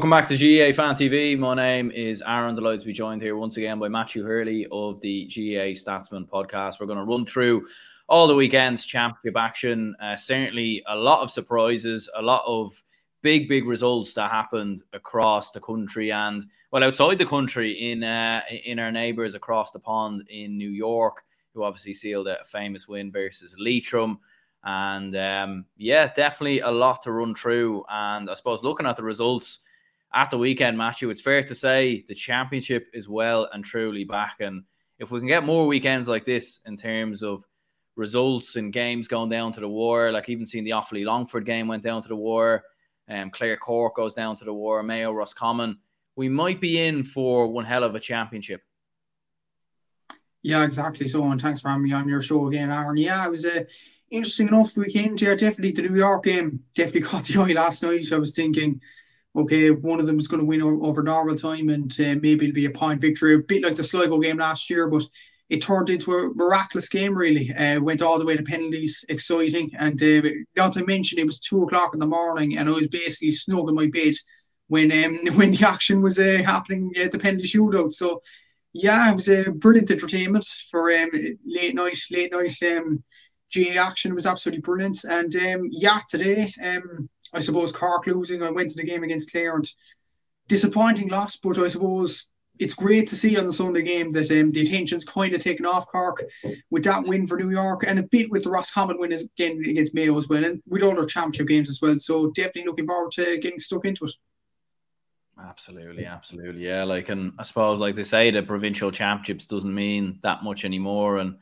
Welcome back to GAA Fan TV. My name is Aaron. Delighted to be joined here once again by Matthew Hurley of the GAA Statsman podcast. We're going to run through all the weekend's championship action. Uh, certainly, a lot of surprises, a lot of big, big results that happened across the country and well outside the country in uh, in our neighbours across the pond in New York, who obviously sealed a famous win versus Leitrim. And um, yeah, definitely a lot to run through. And I suppose looking at the results at the weekend, Matthew, it's fair to say the championship is well and truly back. And if we can get more weekends like this in terms of results and games going down to the war, like even seeing the Offaly Longford game went down to the war, um, Clare Cork goes down to the war, Mayo Roscommon, we might be in for one hell of a championship. Yeah, exactly. So, and thanks for having me on your show again, Aaron. Yeah, it was a interesting enough weekend here. Definitely the New York game definitely caught the eye last night. So I was thinking okay, one of them is going to win over normal time and uh, maybe it'll be a point victory, a bit like the Sligo game last year, but it turned into a miraculous game, really. Uh, went all the way to penalties, exciting. And uh, not to mention, it was two o'clock in the morning and I was basically snug in my bed when um, when the action was uh, happening at the penalty shootout. So, yeah, it was a brilliant entertainment for um, late night, late night um, GAA action. Was absolutely brilliant. And um, yeah, today, um, I suppose Cork losing. I went to the game against Clare and disappointing loss, but I suppose it's great to see on the Sunday game that um, the attention's kind of taken off Cork with that win for New York and a bit with the Roscommon win again against Mayo as well, and with all their championship games as well. So definitely looking forward to getting stuck into it. Absolutely, absolutely, yeah. Like, and I suppose, like they say, the provincial championships doesn't mean that much anymore, and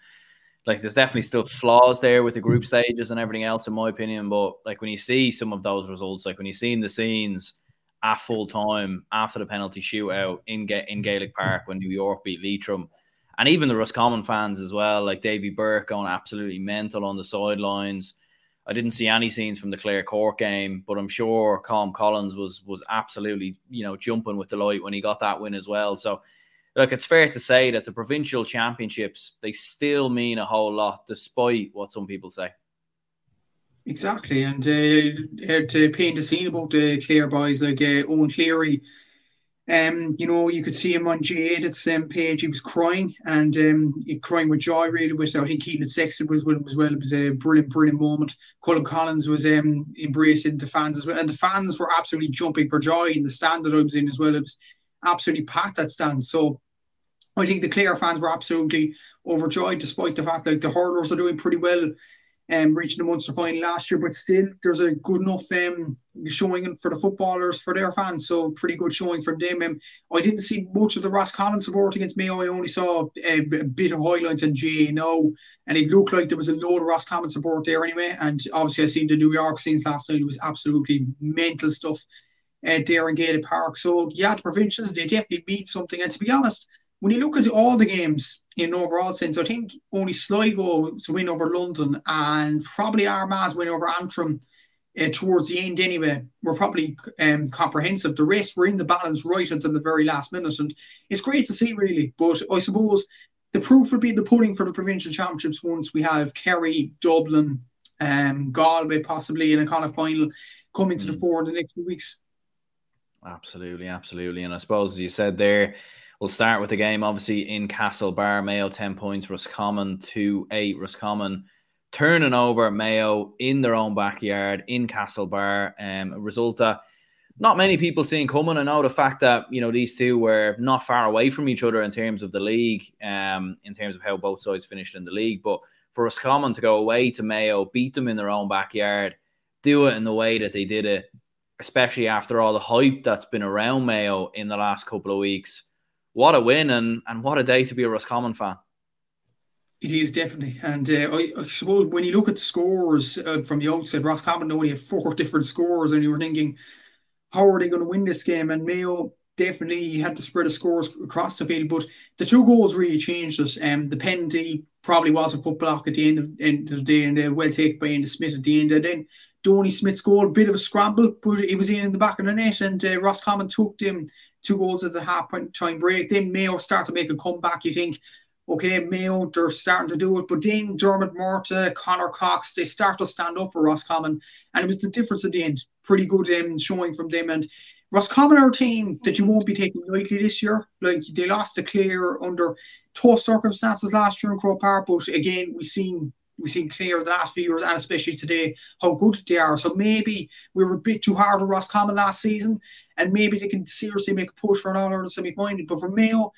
like there's definitely still flaws there with the group stages and everything else, in my opinion. But like when you see some of those results, like when you see the scenes at full time after the penalty shootout in in Gaelic Park when New York beat Leitrim, and even the Roscommon fans as well, like Davy Burke going absolutely mental on the sidelines. I didn't see any scenes from the Clare Cork game, but I'm sure Colm Collins was was absolutely you know jumping with delight when he got that win as well. So look, it's fair to say that the provincial championships they still mean a whole lot, despite what some people say. Exactly, and uh, to paint the scene about the Clare boys like uh, Eoin Cleary, um, you know, you could see him on Jade at the same page. He was crying and um, crying with joy, really. With I think Keelan Sexton was with him as well. It was a brilliant, brilliant moment. Colm Collins was um, embracing the fans as well, and the fans were absolutely jumping for joy in the stand that I was in as well. It was absolutely packed that stand. So I think the Clare fans were absolutely overjoyed, despite the fact that the hurlers are doing pretty well, um, reaching the Munster final last year. But still, there's a good enough um, showing for the footballers for their fans. So pretty good showing from them. Um, I didn't see much of the Roscommon support against Mayo. I only saw a, a bit of highlights on GNO, and it looked like there was a load of Roscommon support there anyway. And obviously, I seen the New York scenes last night. It was absolutely mental stuff. Uh, there in Gaelic Park. So yeah, the provincials they definitely beat something. And to be honest, when you look at all the games in overall sense, I think only Sligo to win over London and probably Armagh's win over Antrim uh, towards the end anyway were probably um, comprehensive. The rest were in the balance right until the very last minute, and it's great to see really. But I suppose the proof would be the pudding for the provincial championships once we have Kerry, Dublin, um, Galway possibly in a Connacht final coming to the mm. fore in the next few weeks. Absolutely, absolutely, and I suppose as you said there We'll start with the game, obviously, in Castlebar. Mayo 10 points, Roscommon 2 8. Roscommon turning over Mayo in their own backyard in Castlebar. Um, a result that not many people seeing coming. I know the fact that, you know, these two were not far away from each other in terms of the league, um, in terms of how both sides finished in the league. But for Roscommon to go away to Mayo, beat them in their own backyard, do it in the way that they did it, especially after all the hype that's been around Mayo in the last couple of weeks what a win and and what a day to be a Roscommon fan. It is definitely, and uh, I, I, suppose when you look at the scores uh, from the outset, Roscommon only had four different scores, and you were thinking, how are they going to win this game? And Mayo definitely had to spread the scores across the field, but the two goals really changed it. Um, the penalty probably was a foot block at the end of, end of the day, and uh, well taken by Enda Smith at the end. And then Donny Smith's goal, a bit of a scramble, but it was in, the back of the net, and uh, Roscommon took them two goals at the half point time break. Then Mayo start to make a comeback. You think, okay, Mayo, they're starting to do it. But then Dermot Murtagh, Conor Cox, they start to stand up for Roscommon. And it was the difference at the end. Pretty good um, showing from them. And Roscommon are a team that you won't be taking lightly this year. Like they lost to Clare under tough circumstances last year in Croke Park, but again, we've seen we've seen Clare the last few years and especially today how good they are. So maybe we were a bit too hard on Roscommon last season, and maybe they can seriously make a push for an All Ireland semi final. But for Mayo,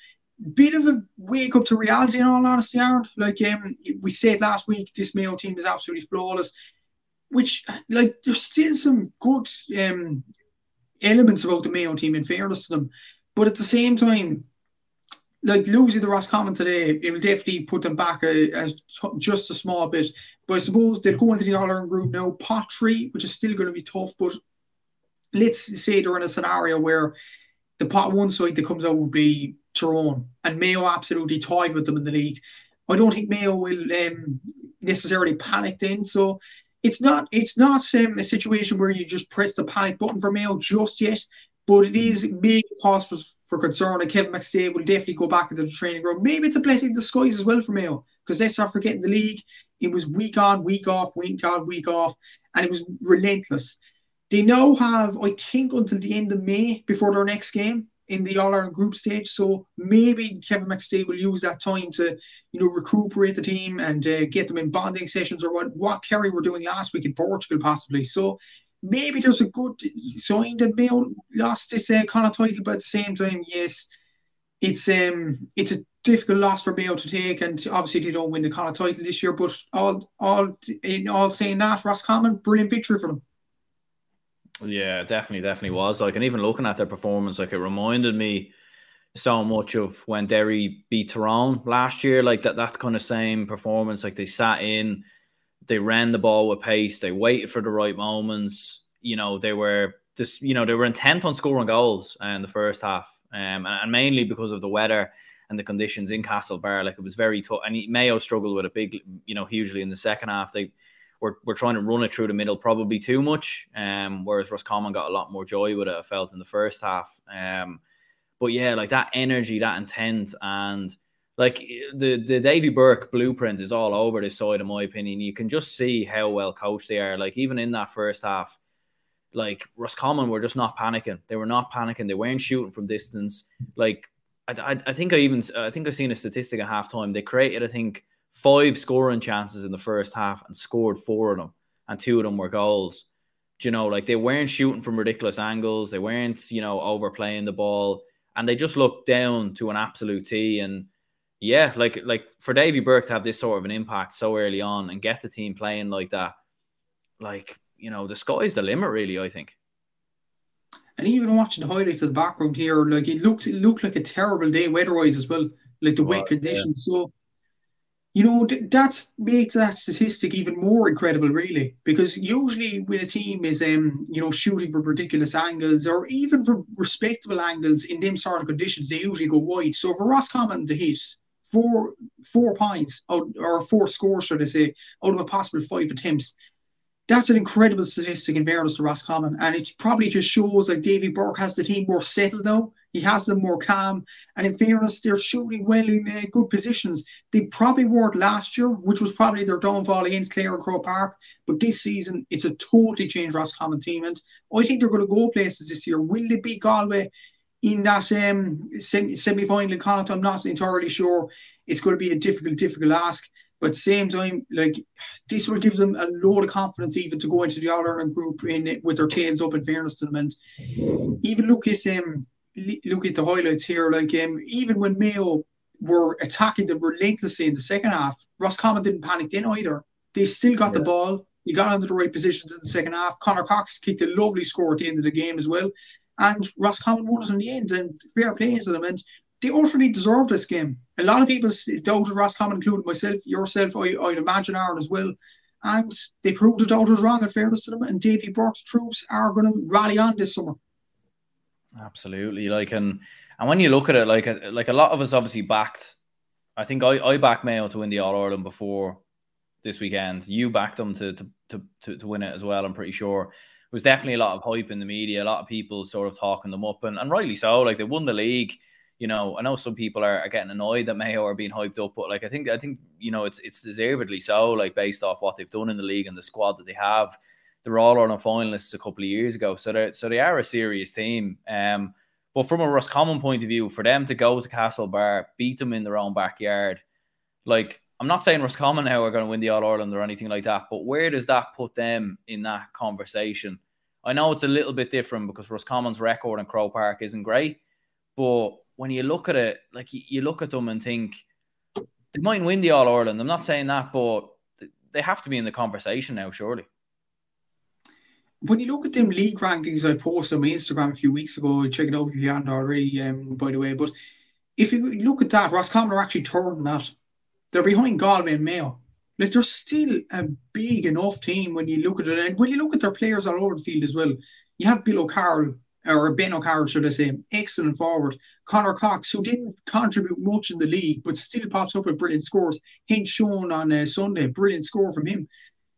bit of a wake up to reality in all honesty, Aaron. Like um, we said last week, this Mayo team is absolutely flawless. Which like there's still some good um elements about the Mayo team in fairness to them. But at the same time, like losing the Roscommon today, it will definitely put them back a, just a small bit. But I suppose they'll go into the All Ireland group now, pot three, which is still going to be tough. But let's say they're in a scenario where the pot one side that comes out will be Tyrone, and Mayo absolutely tied with them in the league. I don't think Mayo will um, necessarily panic then. So it's not it's not um, a situation where you just press the panic button for Mayo just yet. But it is big cause for, for concern, and Kevin McStay will definitely go back into the training ground. Maybe it's a blessing in disguise as well for Mayo, because let's not forget in the league, it was week on, week off, week on, week off, and it was relentless. They now have, I think, until the end of May before their next game in the All Ireland group stage. So maybe Kevin McStay will use that time to, you know, recuperate the team and uh, get them in bonding sessions or what what Kerry were doing last week in Portugal, possibly. So maybe there's a good sign that Mayo lost this uh, of title, but at the same time, yes, it's um it's a difficult loss for Mayo to take, and obviously they don't win the Connacht title this year. But all all in all saying that, Roscommon, brilliant victory for them. Yeah, definitely, definitely was. Like, and even looking at their performance, like it reminded me so much of when Derry beat Tyrone last year. Like that, that's kind of same performance. Like they sat in, they ran the ball with pace, they waited for the right moments. You know, they were just, you know, they were intent on scoring goals in the first half, um, and, and mainly because of the weather and the conditions in Castlebar. Like it was very tough, and Mayo struggled with a big, you know, hugely in the second half. They we're, we're trying to run it through the middle probably too much. Um, whereas Roscommon got a lot more joy with it, I felt in the first half. Um, but yeah, like that energy, that intent, and like the the Davy Burke blueprint is all over this side, in my opinion. You can just see how well coached they are. Like even in that first half, like Roscommon were just not panicking. They were not panicking. They weren't shooting from distance. Like I, I, I think I even I think I've seen a statistic at halftime. They created, I think, five scoring chances in the first half and scored four of them, and two of them were goals. Do you know, like they weren't shooting from ridiculous angles, they weren't, you know, overplaying the ball, and they just looked down to an absolute T. And yeah, like like for Davy Burke to have this sort of an impact so early on and get the team playing like that, like you know, the sky's the limit, really. I think. And even watching the highlights of the background here, like it looked it looked like a terrible day weather-wise as well, like the wet conditions. Yeah. So you know, that makes that statistic even more incredible, really, because usually when a team is, um, you know, shooting for ridiculous angles or even for respectable angles in them sort of conditions, they usually go wide. So for Roscommon to hit four four points out, or four scores, should I say, out of a possible five attempts, that's an incredible statistic in fairness to Roscommon, and it probably just shows like Davy Burke has the team more settled now he has them more calm. And in fairness, they're shooting well in uh, good positions. They probably weren't last year, which was probably their downfall against Clare and Croke Park. But this season, it's a totally changed Roscommon team. And I think they're going to go places this year. Will they beat Galway in that um, semi final in Connacht? I'm not entirely sure. It's going to be a difficult, difficult ask. But same time, like this will give them a load of confidence even to go into the All Ireland group in with their tails up. In fairness to them, and even look at um, look at the highlights here, like um, even when Mayo were attacking them relentlessly in the second half, Ross Roscommon didn't panic then either. They still got yeah. the ball. He got into the right positions in the second half. Conor Cox kicked a lovely score at the end of the game as well. And Roscommon won it in the end. And fair play to them. And they utterly deserved this game. A lot of people doubted Roscommon, including myself, yourself, I, I'd imagine, Aaron as well. And they proved the doubters wrong in fairness to them. And Davy Burke's troops are going to rally on this summer. Absolutely, like and and when you look at it, like uh, like a lot of us obviously backed. I think I I backed Mayo to win the All Ireland before this weekend. You backed them to to to, to win it as well. I'm pretty sure. Was definitely a lot of hype in the media, a lot of people sort of talking them up, and, and rightly so. Like they won the league. You know, I know some people are, are getting annoyed that Mayo are being hyped up, but like I think I think you know it's it's deservedly so. Like based off what they've done in the league and the squad that they have, they were all on a finalists a couple of years ago. So they so they are a serious team. Um, but from a Roscommon point of view, for them to go to Castlebar, beat them in their own backyard, like I'm not saying Roscommon now are going to win the All Ireland or anything like that, but where does that put them in that conversation? I know it's a little bit different because Roscommon's record in Croke Park isn't great, but when you look at it, like you look at them and think they might win the All Ireland. I'm not saying that, but they have to be in the conversation now, surely when you look at them league rankings I posted on my Instagram a few weeks ago, check it out if you haven't already, um, by the way. But if you look at that, Roscommon are actually third that. They're behind Galway and Mayo. Like they're still a big enough team when you look at it. And when you look at their players all over the field as well, you have Bill O'Carroll, or Ben O'Carroll, should I say, excellent forward. Conor Cox, who didn't contribute much in the league, but still pops up with brilliant scores. Hint shown on uh, Sunday, brilliant score from him.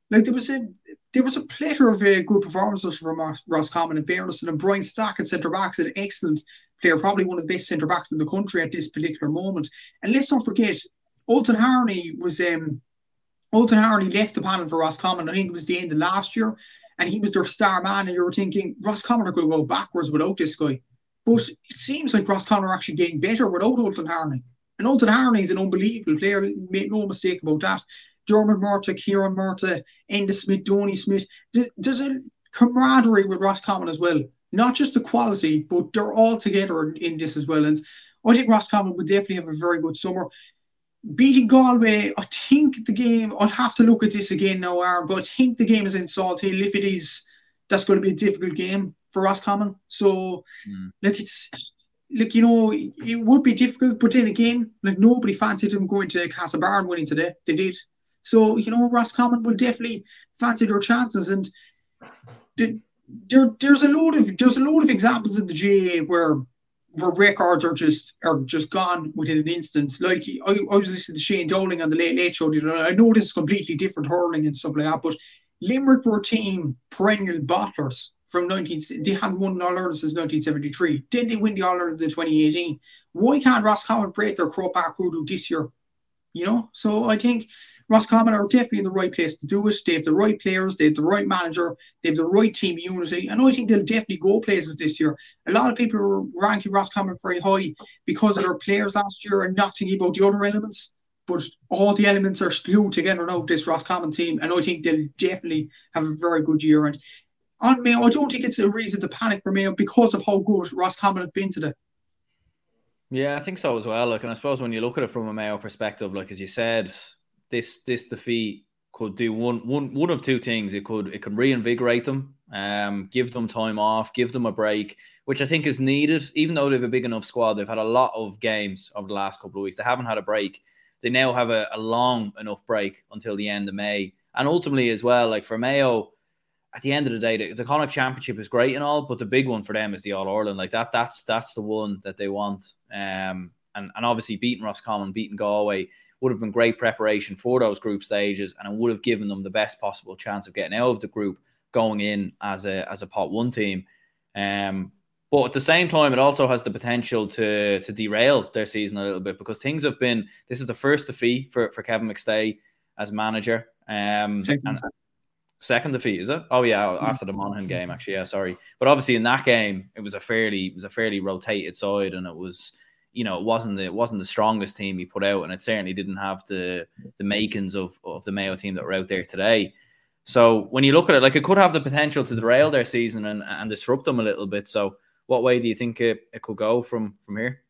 Like there was a there was a plethora of uh, good performances from Roscommon and fairness, and Brian Stack at centre backs, an excellent player, probably one of the best centre backs in the country at this particular moment. And let's not forget, Ultan Harney was um, Ultan Harney left the panel for Roscommon. I think it was the end of last year, and he was their star man. And you were thinking Roscommon are going to go backwards without this guy, but it seems like Roscommon are actually getting better without Ultan Harney. And Ultan Harney is an unbelievable player. Make no mistake about that. Dermot Murtagh, Kieran Murtagh, Enda Smith, Donny Smith. There's a camaraderie with Roscommon as well. Not just the quality, but they're all together in this as well. And I think Roscommon would definitely have a very good summer. Beating Galway, I think the game, I'll have to look at this again now, Aaron, but I think the game is in Salthill. If it is, that's going to be a difficult game for Roscommon. So, mm. like, it's like you know, it would be difficult, but then again, like nobody fancied them going to Castlebar and winning today. They did. So, you know, Roscommon will definitely fancy their chances. And the, there, there's a load of there's a load of examples in the where where records are just are just gone within an instant. Like I, I was listening to Shane Dowling on the Late Late Show. I know this is completely different hurling and stuff like that, but Limerick were team perennial bottlers from 19. They hadn't won All Ireland since 1973. Then they win the All Ireland in 2018. Why can't Roscommon break their Croke Park Hoodoo this year? You know, so I think Roscommon are definitely in the right place to do it. They have the right players, they have the right manager, they have the right team unity, and I think they'll definitely go places this year. A lot of people are ranking Roscommon very high because of their players last year and not thinking about the other elements. But all the elements are glued together now, this Roscommon team, and I think they'll definitely have a very good year. And on Mayo, I don't think it's a reason to panic for Mayo because of how good Roscommon have been today. Yeah, I think so as well. Like, and I suppose when you look at it from a Mayo perspective, like as you said, this this defeat could do one one one of two things. It could it could reinvigorate them, um, give them time off, give them a break, which I think is needed. Even though they have a big enough squad, they've had a lot of games over the last couple of weeks. They haven't had a break. They now have a, a long enough break until the end of May, and ultimately as well, like for Mayo. At the end of the day, the, the Connacht Championship is great and all, but the big one for them is the All Ireland. Like that, that's that's the one that they want. Um, and and obviously beating Roscommon, beating Galway, would have been great preparation for those group stages, and it would have given them the best possible chance of getting out of the group going in as a as a pot one team. Um, but at the same time, it also has the potential to to derail their season a little bit because things have been. This is the first defeat for for Kevin McStay as manager. Um, second. Second defeat is it? Oh yeah, after the Monaghan game actually. Yeah, sorry, but obviously in that game it was a fairly it was a fairly rotated side, and it was you know, it wasn't the it wasn't the strongest team he put out, and it certainly didn't have the the makings of of the Mayo team that were out there today. So when you look at it, like it could have the potential to derail their season and, and disrupt them a little bit. So what way do you think it, it could go from from here?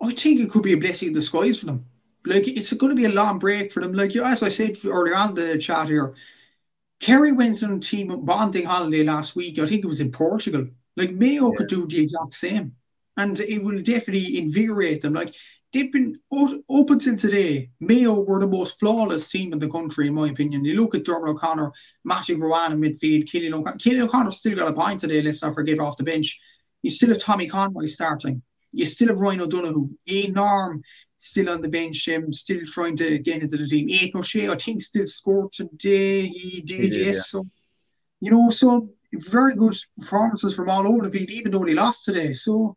I think it could be a blessing in disguise for them. Like it's going to be a long break for them. Like you, as I said earlier on the chat here, Kerry went on team bonding holiday last week. I think it was in Portugal. Like Mayo yeah. could do the exact same and it will definitely invigorate them. Like they've been up until today, Mayo were the most flawless team in the country, in my opinion. You look at Dermot O'Connor, Matthew Ruane in midfield, Cillian O'Connor. Cillian O'Connor still got a point today, let's not forget off the bench. You still have Tommy Conway starting. You still have Ryan O'Donoghue, A Norm still on the bench, um, still trying to get into the team. Aidan O'Shea, I think, still scored today. He did, yes. Yeah. So, you know, so very good performances from all over the field, even though he lost today. So,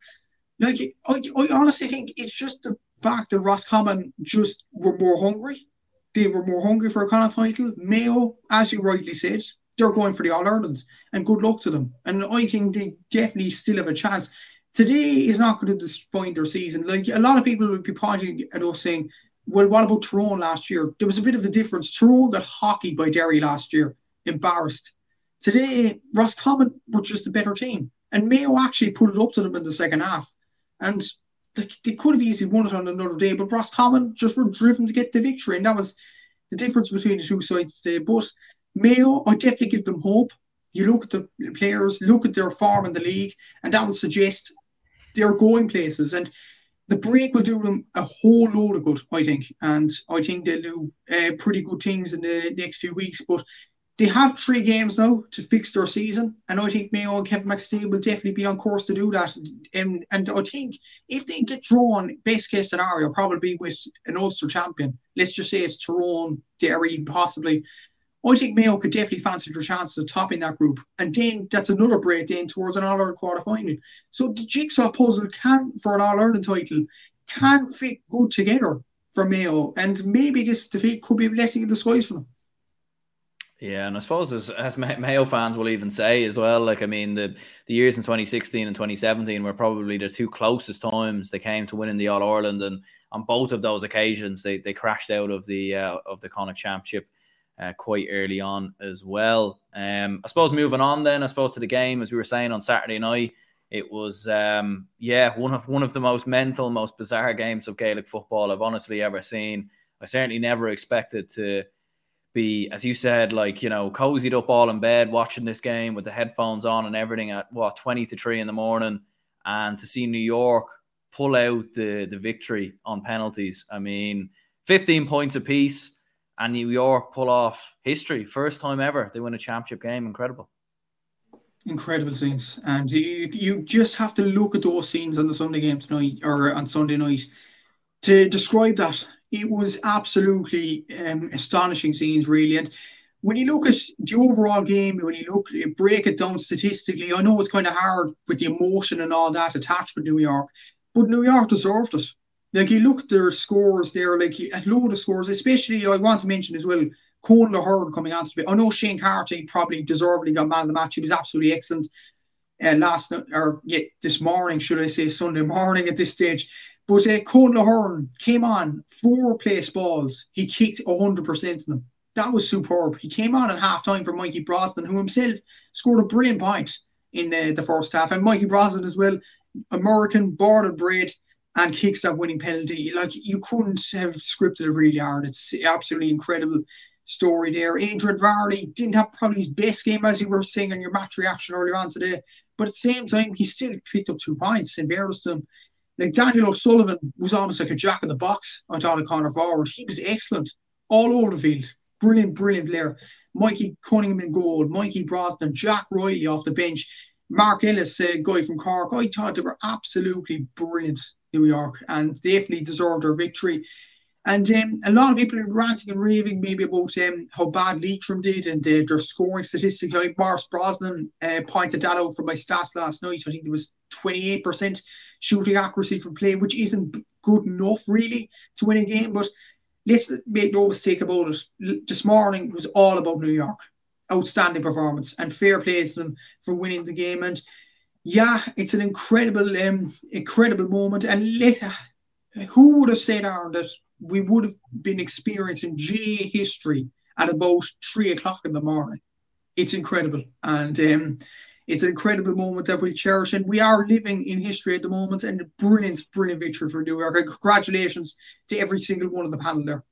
like, I, I honestly think it's just the fact that Roscommon just were more hungry. they were more hungry for a Connacht title. Mayo, as you rightly said, they're going for the All Ireland, and good luck to them. And I think they definitely still have a chance. Today is not going to define their season. Like a lot of people would be pointing at us saying, "Well, what about Tyrone last year? There was a bit of a difference. Tyrone got hockey by Derry last year, embarrassed. Today, Roscommon were just a better team, and Mayo actually put it up to them in the second half, and they, they could have easily won it on another day. But Roscommon just were driven to get the victory, and that was the difference between the two sides today. But Mayo, I definitely give them hope. You look at the players, look at their form in the league, and that would suggest they're going places. And the break will do them a whole load of good, I think. And I think they'll do uh, pretty good things in the next few weeks. But they have three games now to fix their season, and I think Mayo and Kevin McStay will definitely be on course to do that. And, and I think if they get drawn, best case scenario, probably with an Ulster champion. Let's just say it's Tyrone, Derry, possibly. I think Mayo could definitely fancy their chances of topping that group. And then that's another break then towards an All Ireland quarter final. So the jigsaw puzzle can, for an All Ireland title, can fit good together for Mayo. And maybe this defeat could be a blessing in disguise for them. Yeah, and I suppose as, as Mayo fans will even say as well, like I mean, the the years in 2016 and 2017 were probably the two closest times they came to winning the All Ireland, and on both of those occasions they, they crashed out of the uh, of the Connacht Championship uh, quite early on as well. Um, I suppose moving on then, I suppose to the game as we were saying on Saturday night, it was um, yeah one of one of the most mental, most bizarre games of Gaelic football I've honestly ever seen. I certainly never expected to be, as you said, like you know, cozied up all in bed watching this game with the headphones on and everything at what twenty to three in the morning, and to see New York pull out the the victory on penalties. I mean, fifteen points apiece and New York pull off history. First time ever they win a championship game. Incredible. Incredible scenes. And you you just have to look at those scenes on the Sunday game tonight or on Sunday night to describe that. It was absolutely um, astonishing scenes, really. And when you look at the overall game, when you look break it down statistically, I know it's kind of hard with the emotion and all that attached with New York, but New York deserved it. Like you look at their scores there, like a load of scores, especially I want to mention as well, Conor Laherne coming on to the I know Shane Carthy probably deservedly got man of the match. He was absolutely excellent uh, last night, or yeah, this morning, should I say, Sunday morning at this stage. But uh, Conor Laherne came on four place balls. He kicked 100% of them. That was superb. He came on at half time for Mikey Brosnan, who himself scored a brilliant point in uh, the first half. And Mikey Brosnan as well, American, and bred, and kicks that winning penalty. Like you couldn't have scripted it really hard. It's absolutely incredible story there. Adrian Varley didn't have probably his best game as you were saying on your match reaction earlier on today, but at the same time he still picked up two points in fairness to him. Like Daniel O'Sullivan was almost like a jack in the box on of corner forward. He was excellent all over the field. Brilliant, brilliant player. Mikey Cunningham in goal, Mikey Brosnan, Jack Riley off the bench, Mark Ellis, a guy from Cork. I thought they were absolutely brilliant New York, and definitely deserved their victory. And um, a lot of people are ranting and raving maybe about um, how bad Leitrim did and uh, their scoring statistics. Like Maurice Brosnan uh, pointed that out from my stats last night. I think it was 28% shooting accuracy from play, which isn't good enough really to win a game. But let's make no mistake about it. This morning was all about New York. Outstanding performance and fair play to them for winning the game. And yeah, it's an incredible, um, incredible moment. And let, who would have said, Aaron, that we would have been experiencing G history at about three o'clock in the morning? It's incredible, and um, it's an incredible moment that we cherish. And we are living in history at the moment, and a brilliant, brilliant victory for New York. And congratulations to every single one of the panel there.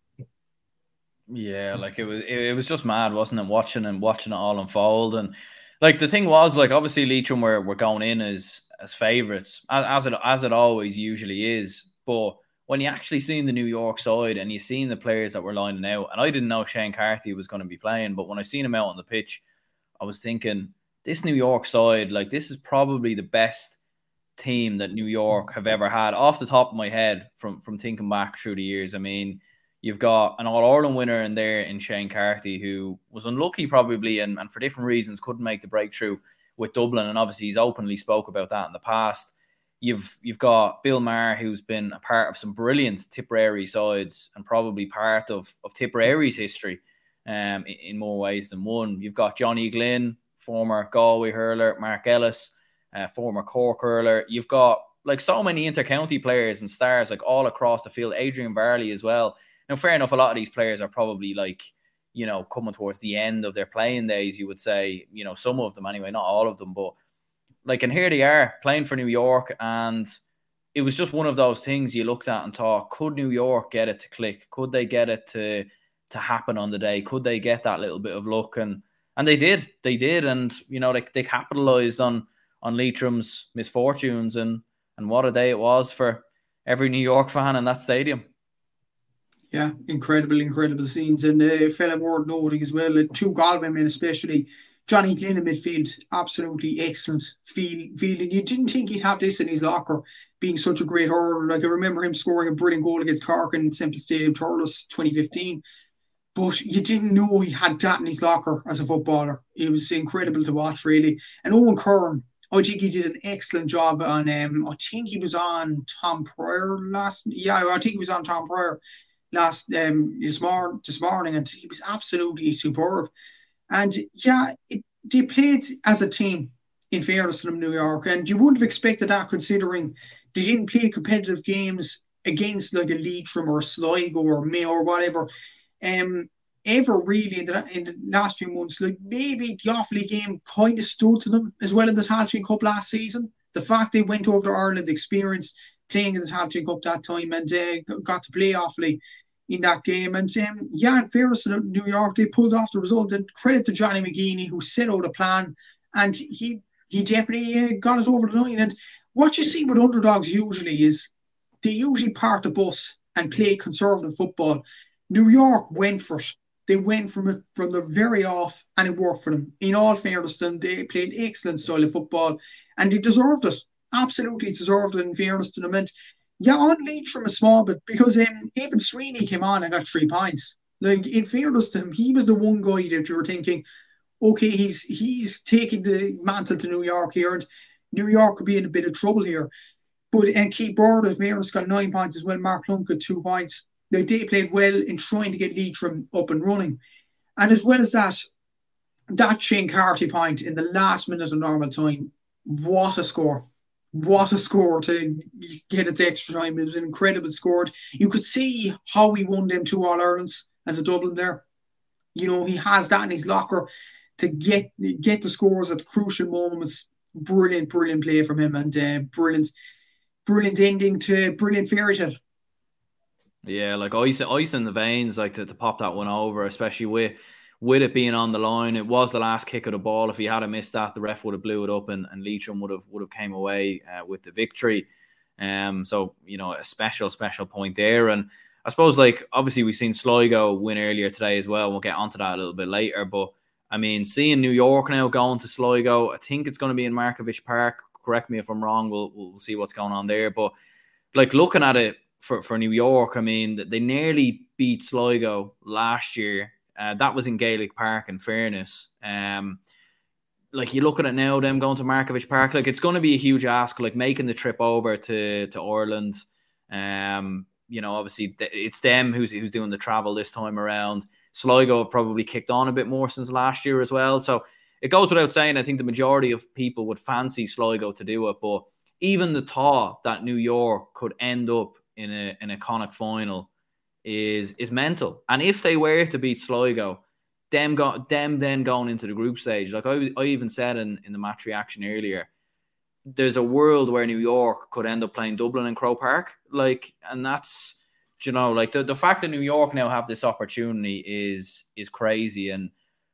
Yeah, like it was, it was just mad, wasn't it? Watching and watching it all unfold, and like the thing was, like obviously Leitrim were, were going in as as favourites, as, as it as it always usually is. But when you actually seen the New York side and you seen the players that were lining out, and I didn't know Shane Carthy was going to be playing, but when I seen him out on the pitch, I was thinking this New York side, like this is probably the best team that New York have ever had off the top of my head from from thinking back through the years. I mean, You've got an All Ireland winner in there in Shane Carthy, who was unlucky probably and, and for different reasons couldn't make the breakthrough with Dublin. And obviously, he's openly spoke about that in the past. You've you've got Bill Maher, who's been a part of some brilliant Tipperary sides and probably part of of Tipperary's history um, in, in more ways than one. You've got Johnny Glynn, former Galway hurler, Mark Ellis, uh, former Cork hurler. You've got like so many intercounty players and stars like all across the field. Adrian Varley as well. Now, fair enough, a lot of these players are probably like you know coming towards the end of their playing days. You would say, you know, some of them anyway, not all of them, but like, and here they are playing for New York, and it was just one of those things you looked at and thought, could New York get it to click? Could they get it to to happen on the day? Could they get that little bit of luck? And and they did, they did, and you know, they they capitalized on on Leitrim's misfortunes, and and what a day it was for every New York fan in that stadium. Yeah, incredible, incredible scenes, and uh, fellow word noting as well, uh, two Galway men especially. Johnny Glynn in midfield, absolutely excellent field, fielding. You didn't think he'd have this in his locker, being such a great hurler. Like I remember him scoring a brilliant goal against Cork in Semple Stadium, Thurles 2015 but you didn't know he had that in his locker as a footballer. It was incredible to watch, really. And Owen Kern, I think he did an excellent job on. Um, I think he was on Tom Pryor last. Yeah, I think he was on Tom Pryor last um this, mor- this morning, and he was absolutely superb. And yeah, it, they played as a team. In fairness to New York, and you wouldn't have expected that considering they didn't play competitive games against like a Leitrim or Sligo or Mayo or whatever um, ever really in the, in the last few months. Like maybe the Offaly game kind of stood to them as well in the Tailteann Cup last season. The fact they went over to Ireland, experienced playing in the Tailteann Cup that time, and uh, got to play Offaly in that game. And um, yeah, in fairness to New York, they pulled off the result. And credit to Johnny McGeeney who set out a plan, and he he definitely uh, got it over the line. And what you see with underdogs usually is they usually park the bus and play conservative football. New York went for it. They went from it from the very off, and it worked for them. In all fairness, to them, they played excellent style of football, and they deserved it. Absolutely deserved it. In fairness to them, and yeah, on Leitrim a small bit because um, even Sweeney came on and got three points. Like in fairness to him, he was the one guy that you were thinking, okay, he's he's taking the mantle to New York here, and New York could be in a bit of trouble here. But and Keith Beirne, as Mayor's got nine points as well. Mark Plunkett two points. Now, they played well in trying to get Leitrim up and running. And as well as that, that Shane Carthy point in the last minute of normal time, what a score. What a score to get its extra time. It was an incredible score. You could see how he won them two All Irelands as a Dublin there. You know, he has that in his locker to get get the scores at the crucial moments. Brilliant, brilliant play from him and uh, brilliant, brilliant ending to brilliant fairy tale. Yeah, like ice, ice in the veins, like to, to pop that one over, especially with with it being on the line. It was the last kick of the ball. If he had missed that, the ref would have blew it up, and, and Leitrim would have would have came away uh, with the victory. Um, so you know, a special special point there, and I suppose like obviously we've seen Sligo win earlier today as well. We'll get onto that a little bit later, but I mean, seeing New York now going to Sligo, I think it's going to be in Markievicz Park. Correct me if I'm wrong. We'll we'll see what's going on there, but like looking at it for, for New York. I mean, they nearly beat Sligo last year. Uh, that was in Gaelic Park, in fairness. Um, like you look at it now, them going to Markievicz Park, like it's going to be a huge ask, like making the trip over to to Ireland. Um, you know, obviously it's them who's who's doing the travel this time around. Sligo have probably kicked on a bit more since last year as well. So it goes without saying. I think the majority of people would fancy Sligo to do it, but even the thought that New York could end up in a an iconic final is is mental. And if they were to beat Sligo, them got them then going into the group stage, like I, I even said in, in the match reaction earlier, there's a world where New York could end up playing Dublin and Croke Park, like, and that's you know, like the, the fact that New York now have this opportunity is is crazy. And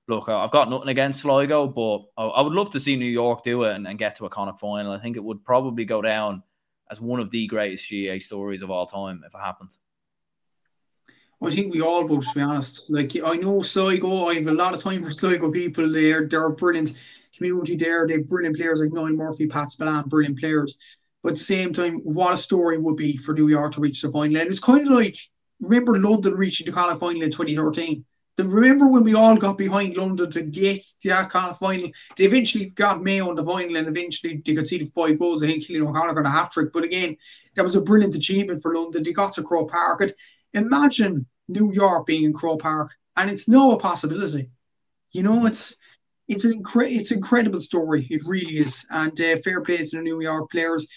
look, I've got nothing against Sligo, but I, I would love to see New York do it and, and get to a Connacht final. I think it would probably go down as one of the greatest GAA stories of all time if it happened. I think we all would, to be honest. Like I know Sligo, I have a lot of time for Sligo people. They're they're brilliant community there. They have brilliant players like Niall Murphy, Pat Spillane, brilliant players. But at the same time, what a story would be for New York to reach the final. And it's kind of like remember London reaching the Connacht final in 2013. remember when we all got behind London to get that Connacht final? They eventually got Mayo on the final and eventually they could see the five goals. I think Cillian O'Connor got a hat trick. But again, that was a brilliant achievement for London. They got to Croke Park. Imagine New York being in Croke Park. And it's no a possibility. You know, it's it's an incre- it's incredible story. It really is. And uh, fair play to the New York players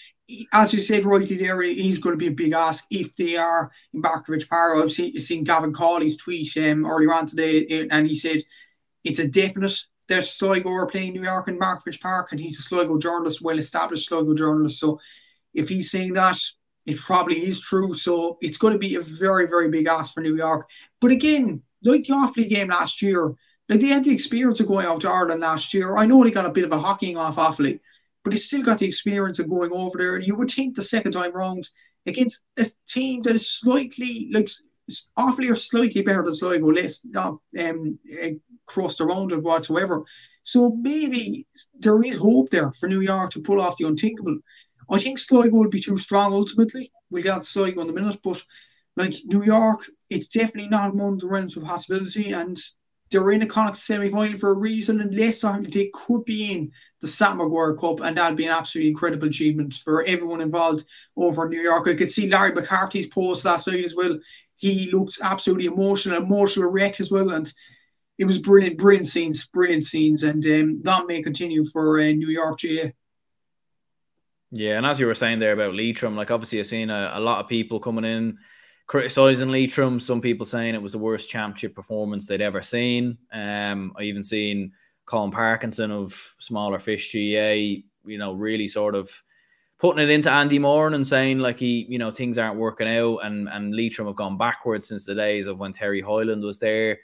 as you said rightly there, he's going to be a big ask if they are in Markievicz Park. I've seen, seen Gavin Cawley's tweet um, earlier on today, and he said it's a definite that Sligo are playing New York in Markievicz Park, and he's a Sligo journalist, well established Sligo journalist. So if he's saying that, it probably is true. So it's going to be a very, very big ask for New York. But again, like the Offaly game last year, like they had the experience of going out to Ireland last year. I know they got a bit of a hockeying off Offaly, but they still got the experience of going over there. And You would think the second time round against a team that is slightly like Offaly or slightly better than Sligo, less not um, crossed around it whatsoever. So maybe there is hope there for New York to pull off the unthinkable. I think Sligo will be too strong ultimately. We'll get Sligo in a minute, but like New York, it's definitely not among the realms of possibility. And they're in a Connacht semi final for a reason, and they could be in the Sam Maguire Cup, and that'd be an absolutely incredible achievement for everyone involved over in New York. I could see Larry McCarthy's post last night as well. He looked absolutely emotional, emotional wreck as well, and it was brilliant, brilliant scenes, brilliant scenes, and um, that may continue for uh, New York GAA. Yeah, and as you were saying there about Leitrim, like obviously I've seen a, a lot of people coming in criticizing Leitrim. Some people saying it was the worst championship performance they'd ever seen. Um, I even seen Colin Parkinson of Smaller Fish GAA, you know, really sort of putting it into Andy Moran and saying like he, you know, things aren't working out and and Leitrim have gone backwards since the days of when Terry Hyland was there.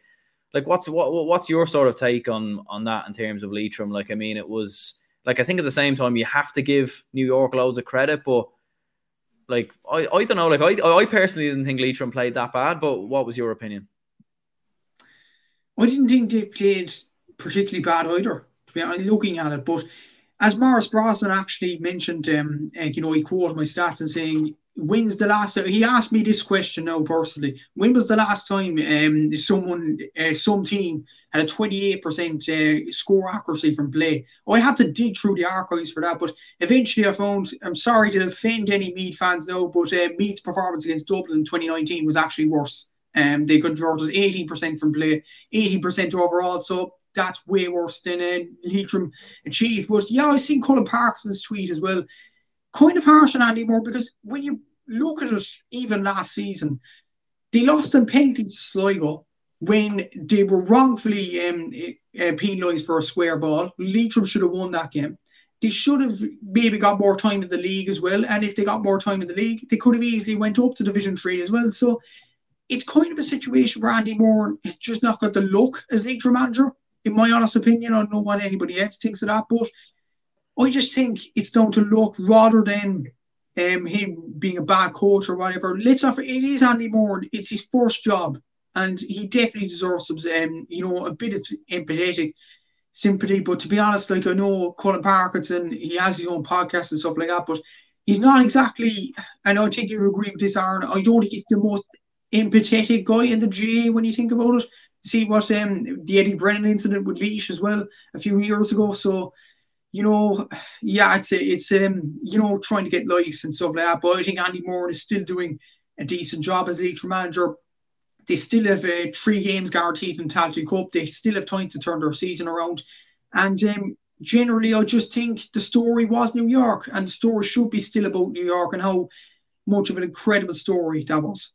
Like, what's what what's your sort of take on on that in terms of Leitrim? Like, I mean, it was like I think at the same time you have to give New York loads of credit, but like I, I don't know. Like I, I personally didn't think Leitrim played that bad. But what was your opinion? I didn't think they played particularly bad either. To be honest, looking at it, but as Maurice Brosnan actually mentioned, um, uh, you know, he quoted my stats and saying when's the last he asked me this question now personally. When was the last time um someone uh, some team had a 28% uh, score accuracy from play? Oh, i had to dig through the archives for that but eventually i found i'm sorry to offend any Meath fans now but uh, Meath's performance against dublin in 2019 was actually worse. Um they converted 18% from play 80% overall so that's way worse than uh, Leitrim achieved. But yeah, I've seen Colin Parkinson's tweet as well kind of harsh on Andy Moran because when you look at it, even last season, they lost in penalties to Sligo when they were wrongfully um, uh, penalised for a square ball. Leitrim should have won that game. They should have maybe got more time in the league as well. And if they got more time in the league, they could have easily went up to Division Three as well. So it's kind of a situation where Andy Moran has just not got the look as Leitrim manager. In my honest opinion, I don't know what anybody else thinks of that, but I just think it's down to luck rather than um, him being a bad coach or whatever. Let's not. It is Andy Moran. It's his first job, and he definitely deserves some, um, you know, a bit of empathetic sympathy. But to be honest, like I know Colin Parkinson, he has his own podcast and stuff like that, but he's not exactly. And I think you agree with this, Aaron. I don't think he's the most empathetic guy in the GAA when you think about it. See what um the Eddie Brennan incident with Laois as well a few years ago. So you know, yeah, it's it's um, you know, trying to get likes and stuff like that. But I think Andy Moran is still doing a decent job as Leitrim manager. They still have uh, three games guaranteed in Tailteann Cup. They still have time to turn their season around. And um, generally, I just think the story was New York, and the story should be still about New York and how much of an incredible story that was.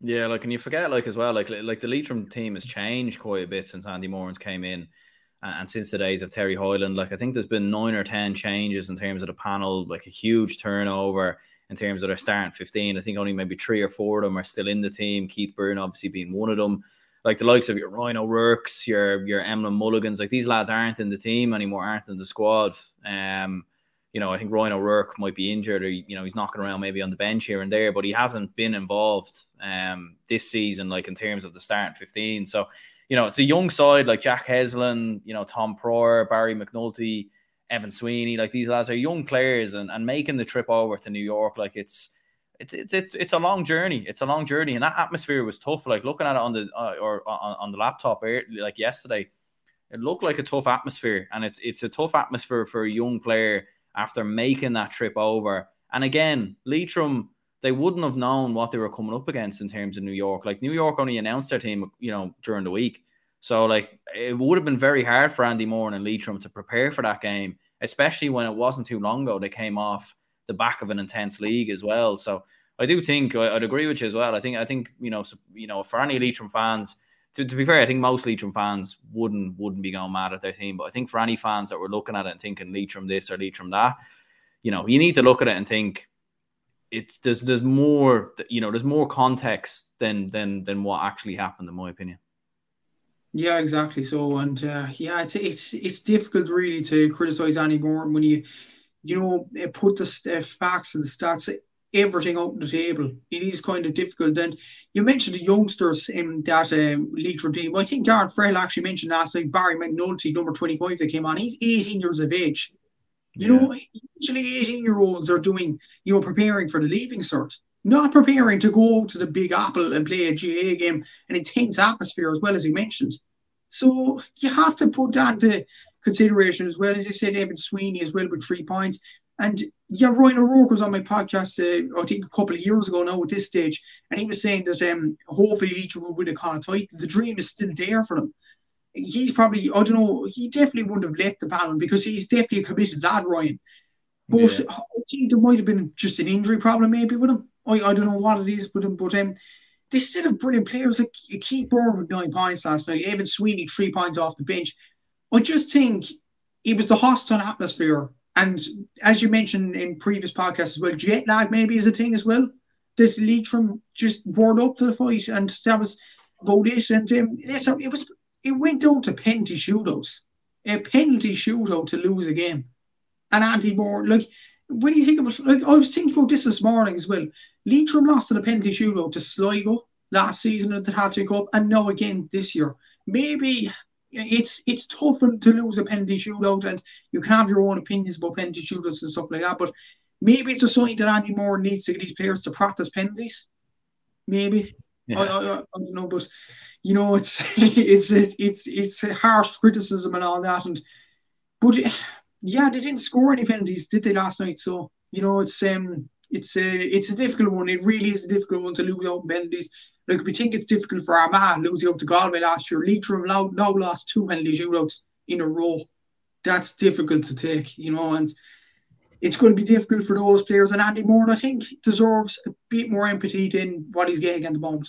Yeah, like, and you forget, like, as well, like, like the Leitrim team has changed quite a bit since Andy Moran's came in and since the days of Terry Hyland, like I think there's been nine or ten changes in terms of the panel, like a huge turnover in terms of their starting 15. I think only maybe three or four of them are still in the team. Keith Beirne obviously being one of them. Like the likes of your Ryan O'Rourke's, your your Emlyn Mulligans, like these lads aren't in the team anymore, aren't in the squad. Um, you know, I think Ryan O'Rourke might be injured or you know he's knocking around maybe on the bench here and there, but he hasn't been involved um this season, like in terms of the starting 15. So you know, it's a young side like Jack Heslin, you know, Tom Pryor, Barry McNulty, Evan Sweeney. Like these lads are young players and, and making the trip over to New York, like it's it's it's it's it's a long journey. It's a long journey, and that atmosphere was tough. Like looking at it on the uh, or on, on the laptop, like yesterday, it looked like a tough atmosphere, and it's it's a tough atmosphere for a young player after making that trip over. And again, Leitrim, they wouldn't have known what they were coming up against in terms of New York. Like New York only announced their team, you know, during the week, so like it would have been very hard for Andy Moran and Leitrim to prepare for that game, especially when it wasn't too long ago they came off the back of an intense league as well. So I do think I'd agree with you as well. I think I think you know you know for any Leitrim fans, to, to be fair, I think most Leitrim fans wouldn't wouldn't be going mad at their team. But I think for any fans that were looking at it and thinking Leitrim this or Leitrim that, you know, you need to look at it and think it's there's there's more you know there's more context than than than what actually happened in my opinion. Yeah, exactly. So, and uh, yeah, it's it's it's difficult really to criticize Andy Moran when you you know, put the uh, facts and the stats, everything up on the table. It is kind of difficult. And you mentioned the youngsters in that uh, Leitrim team. I think Darren Farrell actually mentioned last night Barry McNulty, number 25, that came on. He's 18 years of age. You yeah. know, usually 18 year olds are doing, you know, preparing for the leaving cert, not preparing to go to the Big Apple and play a GA game, an intense atmosphere as well as he mentioned. So you have to put that to consideration as well. As I said, David Sweeney as well with three points. And yeah, Ryan O'Rourke was on my podcast, uh, I think a couple of years ago now at this stage, and he was saying that um, hopefully Leitrim will win a Connacht title. The dream is still there for them. He's probably, I don't know, he definitely wouldn't have left the panel because he's definitely a committed lad, Ryan. But yeah. I think there might have been just an injury problem maybe with him. I, I don't know what it is with him, but um, they still have brilliant players. Like Keith Beirne with nine points last night, Evan Sweeney three points off the bench. I just think it was the hostile atmosphere. And as you mentioned in previous podcasts as well, jet lag maybe is a thing as well. That Leitrim just warmed up to the fight, and that was about it. And um, it was it went down to penalty shootouts, a penalty shootout to lose a game. And Andy Moran, like when you think about, like I was thinking about this this morning as well. Leitrim lost in a penalty shootout to Sligo last season at the Hattie Cup, and now again this year. Maybe it's it's tough to lose a penalty shootout, and you can have your own opinions about penalty shootouts and stuff like that. But maybe it's a sign that Andy Moran needs to get these players to practice penalties. Maybe yeah. I, I, I, don't know, but you know, it's it's it's it's harsh criticism and all that, and but yeah, they didn't score any penalties, did they last night? So you know, it's um, it's a it's a difficult one. It really is a difficult one to lose out penalties. Like we think it's difficult for Armagh losing up to Galway last year. Leitrim now, lost two penalty shootouts in a row. That's difficult to take, you know, and it's going to be difficult for those players. And Andy Moran, I think, deserves a bit more empathy than what he's getting at the moment.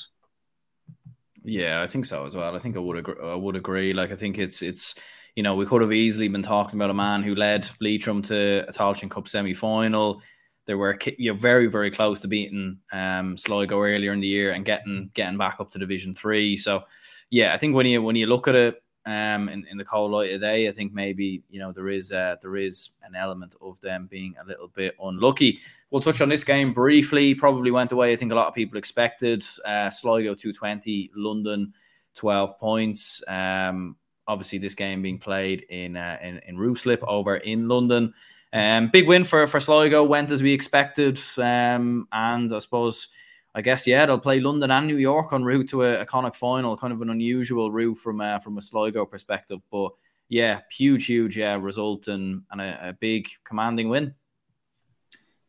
Yeah, I think so as well. I think I would agree. I would agree. Like I think it's it's you know we could have easily been talking about a man who led Leitrim to a Tailteann Cup semi final they were you know, very very close to beating um, Sligo earlier in the year and getting getting back up to Division Three. So yeah, I think when you when you look at it um, in, in the cold light of day, I think maybe you know there is uh, there is an element of them being a little bit unlucky. We'll touch on this game briefly. Probably went away. I think a lot of people expected. Uh, Sligo two twenty, London twelve points. Um, obviously, this game being played in uh, in in over in London. Um, big win for for Sligo went as we expected, um, and I suppose. I guess yeah, they'll play London and New York en route to a, a Connacht final. Kind of an unusual route from uh, from a Sligo perspective, but yeah, huge, huge yeah, result and and a, a big commanding win.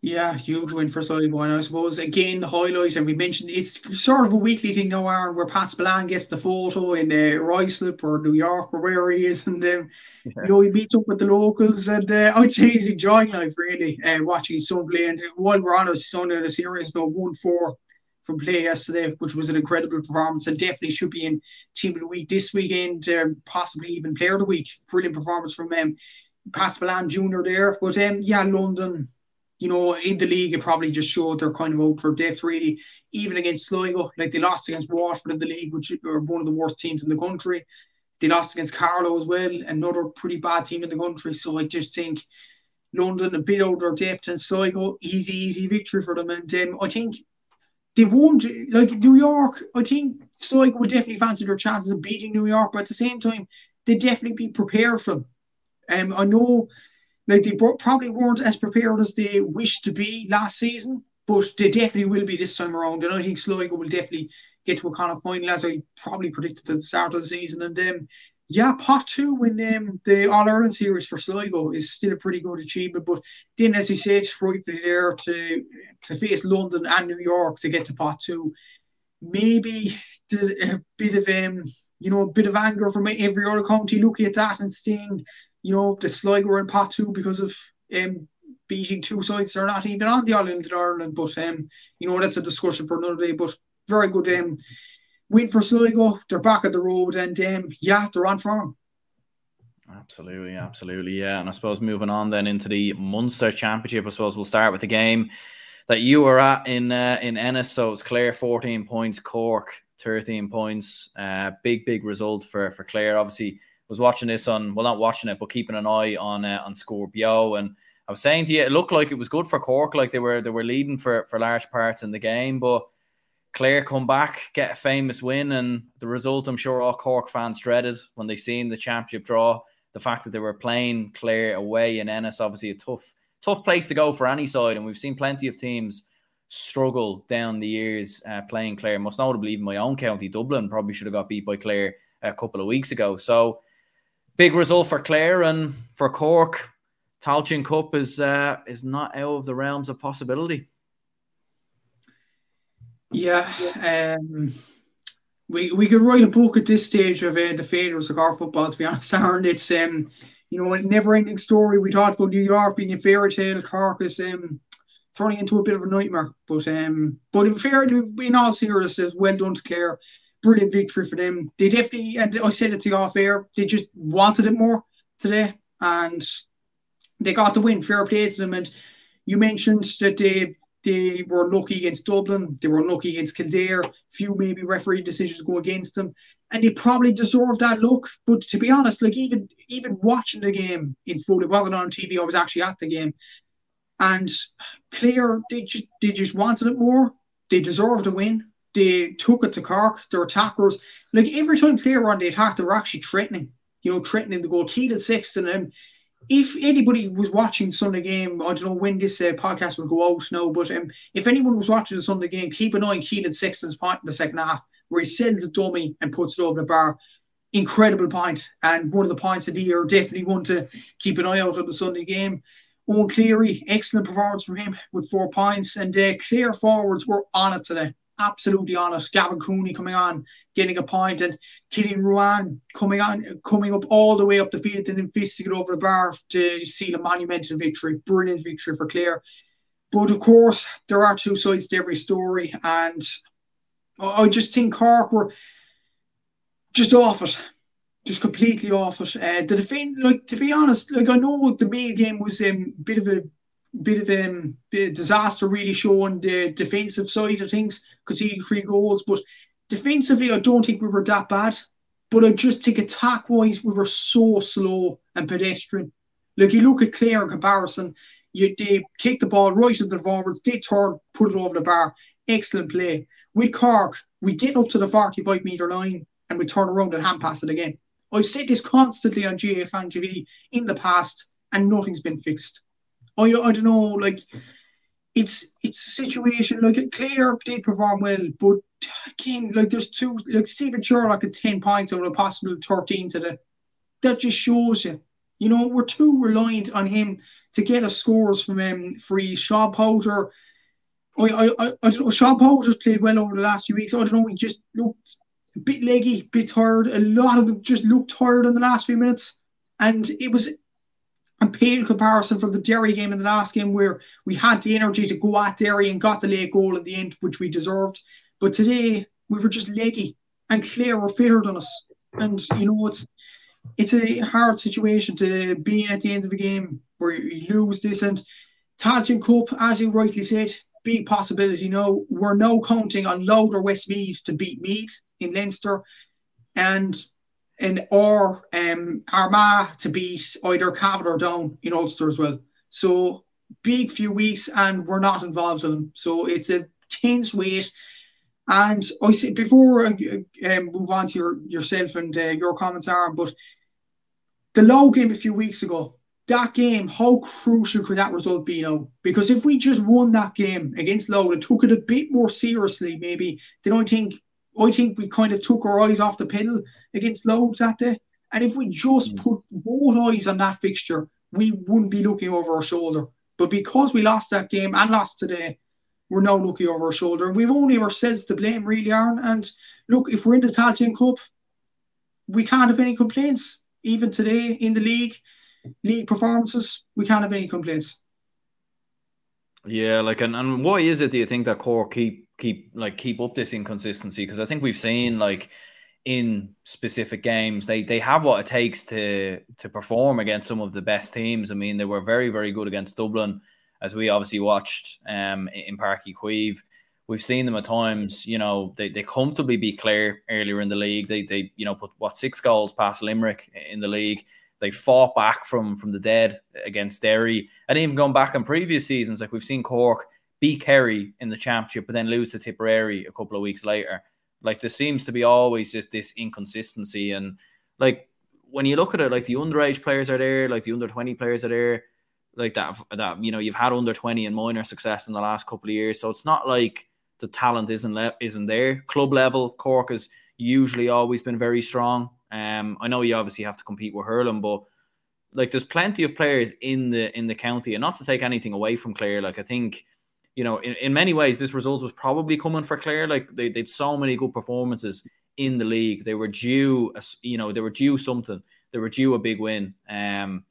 Yeah, huge win for Sligo. And I suppose, again, the highlight, and we mentioned it's sort of a weekly thing now, Aaron, where Pat Spillane gets the photo in uh, Ruislip or New York or where he is. And, um, yeah. you know, he meets up with the locals. And uh, I'd say he's enjoying life, really, uh, watching his son play. And while we're on his son in a series, no 1 4 from play yesterday, which was an incredible performance and definitely should be in Team of the Week this weekend, um, possibly even Player of the Week. Brilliant performance from um, Pat Spillane Jr. there. But um, yeah, London you know, in the league, it probably just showed they're kind of out for depth, really. Even against Sligo, like they lost against Waterford in the league, which are one of the worst teams in the country. They lost against Carlow as well, another pretty bad team in the country. So I just think London a bit their depth and Sligo, easy, easy victory for them. And um, I think they won't, like New York, I think Sligo would definitely fancy their chances of beating New York, but at the same time, they definitely be prepared for them. Um, I know like they probably weren't as prepared as they wished to be last season, but they definitely will be this time around. And I think Sligo will definitely get to a Connacht final, as I probably predicted at the start of the season. And um, yeah, pot two in um, the All Ireland series for Sligo is still a pretty good achievement. But then, as you said, rightfully there to to face London and New York to get to pot two, maybe there's a bit of um, you know, a bit of anger from every other county looking at that and seeing, you know, the Sligo in pot two because of um beating two sides that are not even on the island in Ireland. But um, you know, that's a discussion for another day. But very good um win for Sligo. They're back at the road, and um, yeah, they're on form. Absolutely, absolutely, yeah. And I suppose moving on then into the Munster Championship, I suppose we'll start with the game that you were at in uh, in Ennis. So it's Clare fourteen points, Cork thirteen points. Uh, big big result for for Clare. Obviously, was watching this on well not watching it, but keeping an eye on uh, on Score Bio and. I was saying to you, it looked like it was good for Cork, like they were they were leading for for large parts in the game, but Clare come back, get a famous win, and the result I'm sure all Cork fans dreaded when they seen the championship draw. The fact that they were playing Clare away in Ennis, obviously a tough, tough place to go for any side, and we've seen plenty of teams struggle down the years uh, playing Clare. Most notably, even my own county, Dublin, probably should have got beat by Clare a couple of weeks ago. So, big result for Clare and for Cork. Tailteann Cup is uh, is not out of the realms of possibility. Yeah, um, we we could write a book at this stage of uh, the failures of our football. To be honest, Aaron, it's um, you know, a never-ending story. We talked about New York being a fairy tale, Cork is um, turning into a bit of a nightmare. But um, but in fair, in all seriousness, well done to Clare. Brilliant victory for them. They definitely, and I said it to you off air, they just wanted it more today, and they got the win. Fair play to them. And you mentioned that they they were lucky against Dublin. They were lucky against Kildare. Few maybe referee decisions go against them, and they probably deserved that look. But to be honest, like even even watching the game in full, it wasn't on TV. I was actually at the game, and Clare they just they just wanted it more. They deserved a win. They took it to Cork. Their attackers, like every time Clare were on the attack, they were actually threatening. You know, threatening the goal. Keelan Sexton and if anybody was watching Sunday game, I don't know when this uh, podcast will go out now, but um, if anyone was watching the Sunday game, keep an eye on Keelan Sexton's point in the second half, where he sends a dummy and puts it over the bar. Incredible point, and one of the points of the year. Definitely one to keep an eye out on the Sunday game. Eoin Cleary, excellent performance from him with four points, and uh, Clare forwards were on it today absolutely honest. Gavin Cooney coming on, getting a point, and Cillian Rouine coming on, coming up all the way up the field and then fisting it over the bar to seal a monumental victory. Brilliant victory for Clare. But of course, there are two sides to every story, and I just think Cork were just off it. Just completely off it. Uh, the defend, like to be honest, like I know the May game was a um, bit of a bit of um, disaster really showing the defensive side of things, conceding three goals. But defensively, I don't think we were that bad. But I just think attack wise, we were so slow and pedestrian. Like you look at Clare in comparison, you they kick the ball right into the forwards, they turn, put it over the bar. Excellent play. With Cork, we get up to the 45 metre line and we turn around and hand pass it again. I've said this constantly on GAA Fan TV in the past, and nothing's been fixed. I, I don't know, like it's it's a situation like Clare did perform well, but again, like there's two like Stephen Sherlock at 10 points out of a possible 13 today. That just shows you. You know, we're too reliant on him to get us scores from um free Sean Powter. I, I, I, I don't know, Sean Powter's played well over the last few weeks. I don't know, he just looked a bit leggy, a bit tired. A lot of them just looked tired in the last few minutes. And it was a pale comparison from the Derry game in the last game where we had the energy to go at Derry and got the late goal at the end, which we deserved. But today we were just leggy and Clare were fitter than us. And you know it's it's a hard situation to be in at the end of a game where you lose this and Tailteann Cup, as you rightly said, big possibility. No, we're now counting on Louth or Westmeath to beat Meath in Leinster. And and or um, Armagh to beat either Cavan or Down in Ulster as well. So big few weeks, and we're not involved in them. So it's a tense wait. And I say before I um, move on to your yourself and uh, your comments, Aaron, but the Louth game a few weeks ago, that game, how crucial could that result be now? Because if we just won that game against Louth, and took it a bit more seriously, maybe, then I think I think we kind of took our eyes off the pedal against Louth that day. And if we just mm. put both eyes on that fixture, we wouldn't be looking over our shoulder. But because we lost that game and lost today, we're now looking over our shoulder. And we've only ourselves to blame, really, Aaron. And look, if we're in the Tailteann Cup, we can't have any complaints. Even today in the league, league performances, we can't have any complaints. Yeah, like and, and why is it do you think that Cork keep keep like keep up this inconsistency? Because I think we've seen like in specific games they they have what it takes to to perform against some of the best teams. I mean, they were very very good against Dublin, as we obviously watched um in Uí Chaoimh. We've seen them at times, you know, they, they comfortably beat Clare earlier in the league. They they you know put what six goals past Limerick in the league they fought back from from the dead against Derry, and even going back in previous seasons, like we've seen Cork beat Kerry in the championship, but then lose to Tipperary a couple of weeks later. Like there seems to be always just this inconsistency, and like when you look at it, like the underage players are there, like the under twenty players are there, like that. That you know you've had under twenty and minor success in the last couple of years, so it's not like the talent isn't le- isn't there. Club level, Cork has usually always been very strong. Um, I know you obviously have to compete with hurling, but like there's plenty of players in the in the county, and not to take anything away from Clare. Like I think, you know, in, in many ways, this result was probably coming for Clare. Like they they so many good performances in the league. They were due, a, you know, they were due something. They were due a big win. Um,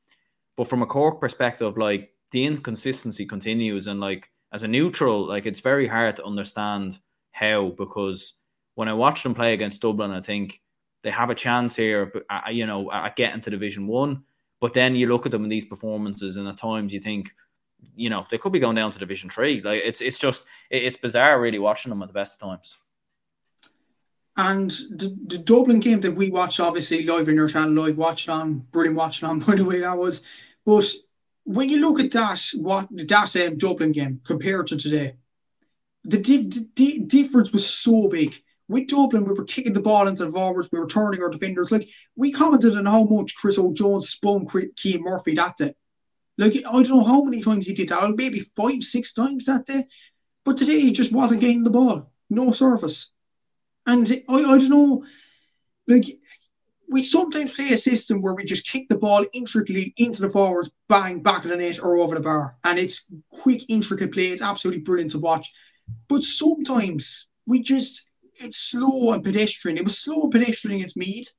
but from a Cork perspective, like the inconsistency continues, and like as a neutral, like it's very hard to understand how because when I watch them play against Dublin, I think they have a chance here, uh, you know, at getting to Division One. But then you look at them in these performances, and at times you think, you know, they could be going down to Division Three. Like it's it's just it's bizarre, really, watching them at the best times. And the, the Dublin game that we watched, obviously live in your channel, live watched on, brilliant watching on. By the way, that was. But when you look at that, what that um, Dublin game compared to today, the, the, difference was so big with Dublin, we were kicking the ball into the forwards, we were turning our defenders. Like we commented on how much Chris Óg Jones spun Cian Murphy that day. Like I don't know how many times he did that, maybe five, six times that day. But today he just wasn't getting the ball, no surface. And I, I don't know, like we sometimes play a system where we just kick the ball intricately into the forwards, bang, back of the net or over the bar. And it's quick, intricate play. It's absolutely brilliant to watch. But sometimes we just it's slow and pedestrian. It was slow and pedestrian against Meath,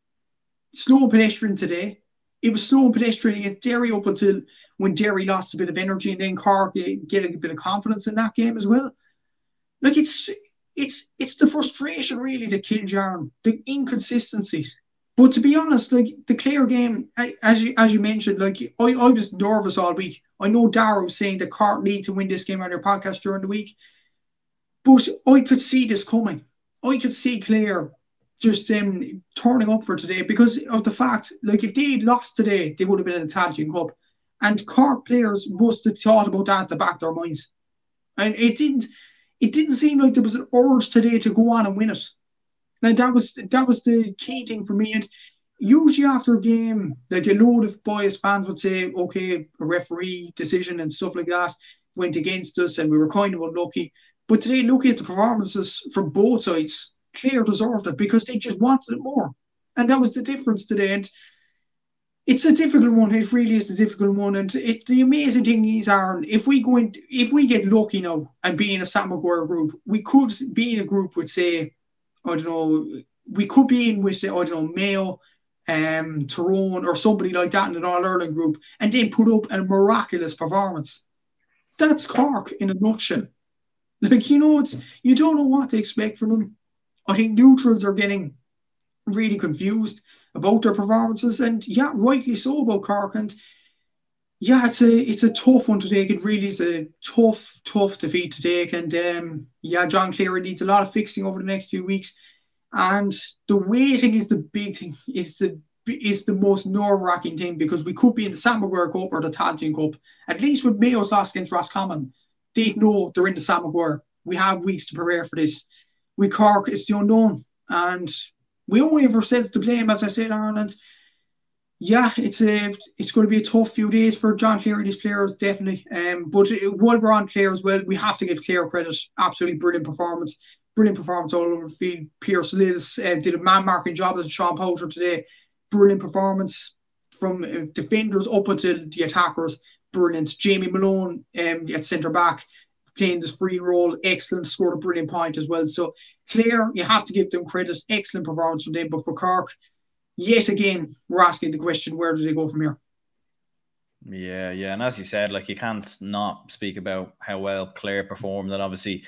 slow and pedestrian today. It was slow and pedestrian against Derry up until when Derry lost a bit of energy and then Cork get a bit of confidence in that game as well. Like it's it's it's the frustration really that kills Jaron, the inconsistencies. But to be honest, like the Clare game, as you as you mentioned, like I, I was nervous all week. I know Dara was saying that Cork need to win this game on their podcast during the week, but I could see this coming. I could see Clare just um, turning up for today because of the fact, like, if they lost today, they would have been in the Tailteann Cup. And Cork players must have thought about that at the back of their minds. And it didn't it didn't seem like there was an urge today to go on and win it. And that was that was the key thing for me. And usually after a game, like a load of boys fans would say, okay, a referee decision and stuff like that went against us and we were kind of unlucky. But today, looking at the performances from both sides, Clare deserved it because they just wanted it more. And that was the difference today. And it's a difficult one. It really is a difficult one. And it, the amazing thing is, Aaron, if we go in, if we get lucky now and be in a Sam Maguire group, we could be in a group with, say, I don't know, we could be in with, say, I don't know, Mayo, um, Tyrone, or somebody like that in an All Ireland group, and then put up a miraculous performance. That's Cork in a nutshell. Like, you know, it's you don't know what to expect from them. I think neutrals are getting really confused about their performances, and yeah, rightly so about Cork. And yeah, it's a it's a tough one to take. It really is a tough, tough defeat to take. And um, yeah, John Cleary needs a lot of fixing over the next few weeks. And the waiting is the big thing. Is the is the most nerve wracking thing because we could be in the Sam Maguire Cup or the Tailteann Cup. At least with Mayo's loss against Roscommon, they know they're in the Sam Maguire. We have weeks to prepare for this. We Cork, it's the unknown. And we only have ourselves to blame, as I said, Ireland. Yeah, it's a it's going to be a tough few days for John Cleary and his players, definitely. Um, but while we're on Clare as well, we have to give Clare credit. Absolutely brilliant performance, brilliant performance all over the field. Pierce Liz uh, did a man marking job as Sean Powter today. Brilliant performance from uh, defenders up until the attackers. Brilliant. Jamie Malone um, at centre back playing this free role, excellent. Scored a brilliant point as well. So Clare, you have to give them credit. Excellent performance from them. But for Cork, yet again, we're asking the question, where do they go from here? Yeah, yeah. And as you said, like you can't not speak about how well Clare performed and obviously,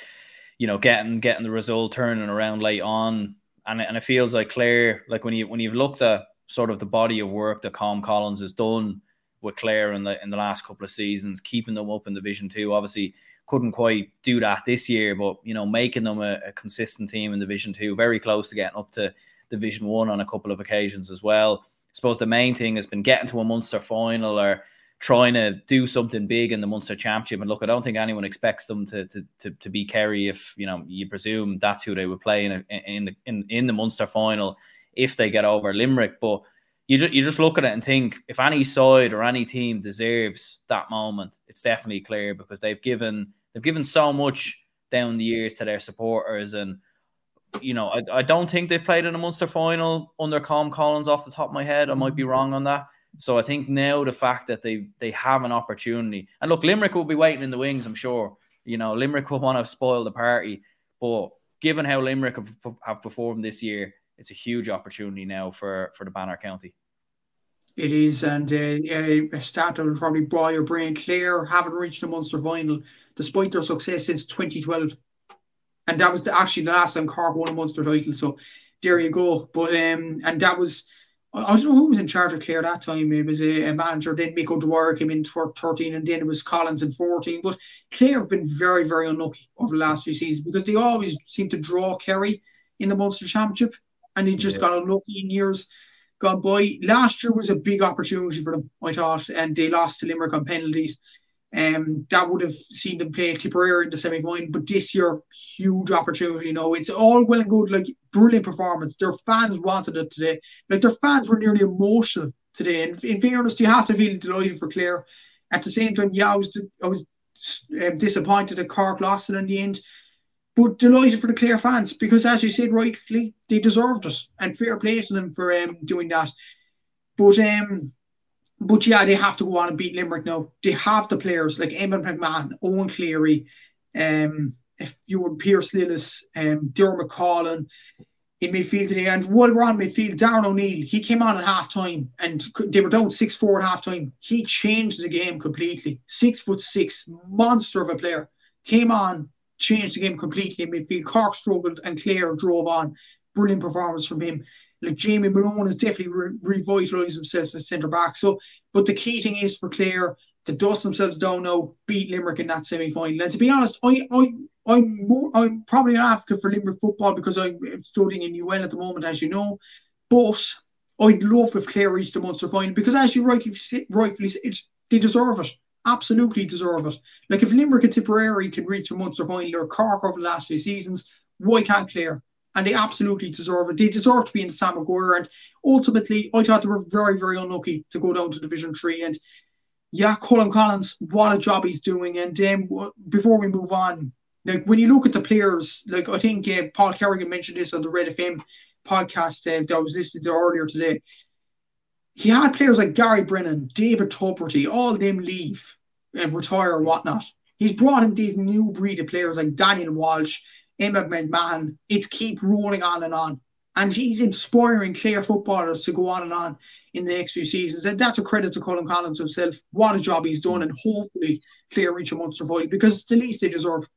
you know, getting getting the result turning around late on. And, and it feels like Clare, like when you when you've looked at sort of the body of work that Colm Collins has done with Clare in the in the last couple of seasons, keeping them up in Division Two. Obviously, couldn't quite do that this year, but you know, making them a, a consistent team in Division Two, very close to getting up to Division One on a couple of occasions as well. I suppose the main thing has been getting to a Munster final or trying to do something big in the Munster Championship. And look, I don't think anyone expects them to to to, to be Kerry if you know you presume that's who they would play in a, in the in, in the Munster final if they get over Limerick. But you just, you just look at it and think if any side or any team deserves that moment, it's definitely clear because they've given they've given so much down the years to their supporters and you know, I, I don't think they've played in a Munster final under Colm Collins off the top of my head. I might be wrong on that. So I think now the fact that they they have an opportunity, and look, Limerick will be waiting in the wings. I'm sure. You know, Limerick will want to spoil the party, but given how Limerick have, have performed this year, it's a huge opportunity now for for the Banner County. It is, and uh, a stat that will probably draw your brain. Clare haven't reached the Munster final despite their success since 2012, and that was the, actually the last time Cork won a Munster title. So there you go. But um, and that was I don't know who was in charge of Clare that time. It was a, a manager. Then Mick O'Dwyer came in for 13, and then it was Collins in 14. But Clare have been very, very unlucky over the last few seasons because they always seem to draw Kerry in the Munster Championship, and he just yeah. got unlucky in years gone by. Last year was a big opportunity for them, I thought, and they lost to Limerick on penalties. Um, that would have seen them play Tipperary in the semi final, but this year, huge opportunity. You know, it's all well and good, like brilliant performance. Their fans wanted it today. Like their fans were nearly emotional today. And in fairness, you have to feel delighted for Clare. At the same time, yeah, I was I was um, disappointed that Cork lost it in the end but delighted for the Clare fans because, as you said rightfully, they deserved it, and fair play to them for um, doing that. But um, but yeah, they have to go on and beat Limerick now. They have the players like Emmett McMahon, Eoin Cleary, um, if you were Pierce Lillis, um, Dermot Collin in midfield today. And while we're on midfield, Darren O'Neill, he came on at half time and they were down 6 4 at half time. He changed the game completely. Six foot six, monster of a player. Came on, changed the game completely in midfield. Cork struggled and Clare drove on. Brilliant performance from him. Like Jamie Malone has definitely re- revitalised himself as centre back. So, but the key thing is for Clare to dust themselves down now, beat Limerick in that semi final. And to be honest, I, I, I'm more, I'm probably an advocate for Limerick football because I'm studying in UN at the moment, as you know. But I'd love if Clare reached the Munster final because, as you rightly, rightfully said, they deserve it absolutely deserve it. Like if Limerick and Tipperary can reach a Munster final or Cork over the last few seasons, why can't Clare? And they absolutely deserve it. They deserve to be in the Sam Maguire. And ultimately, I thought they were very, very unlucky to go down to Division Three. And yeah, Colm Collins, what a job he's doing. And um, before we move on, like when you look at the players, like I think uh, Paul Kerrigan mentioned this on the Red FM podcast uh, that I was listening to earlier today he had players like Gary Brennan, David Tubridy, all them leave and uh, retire or whatnot. He's brought in these new breed of players like Daniel Walsh, Emmett McMahon. It's keep rolling on and on. And he's inspiring Clare footballers to go on and on in the next few seasons. And that's a credit to Colm Collins himself. What a job he's done. And hopefully Clare reach a Munster final because it's the least they deserve.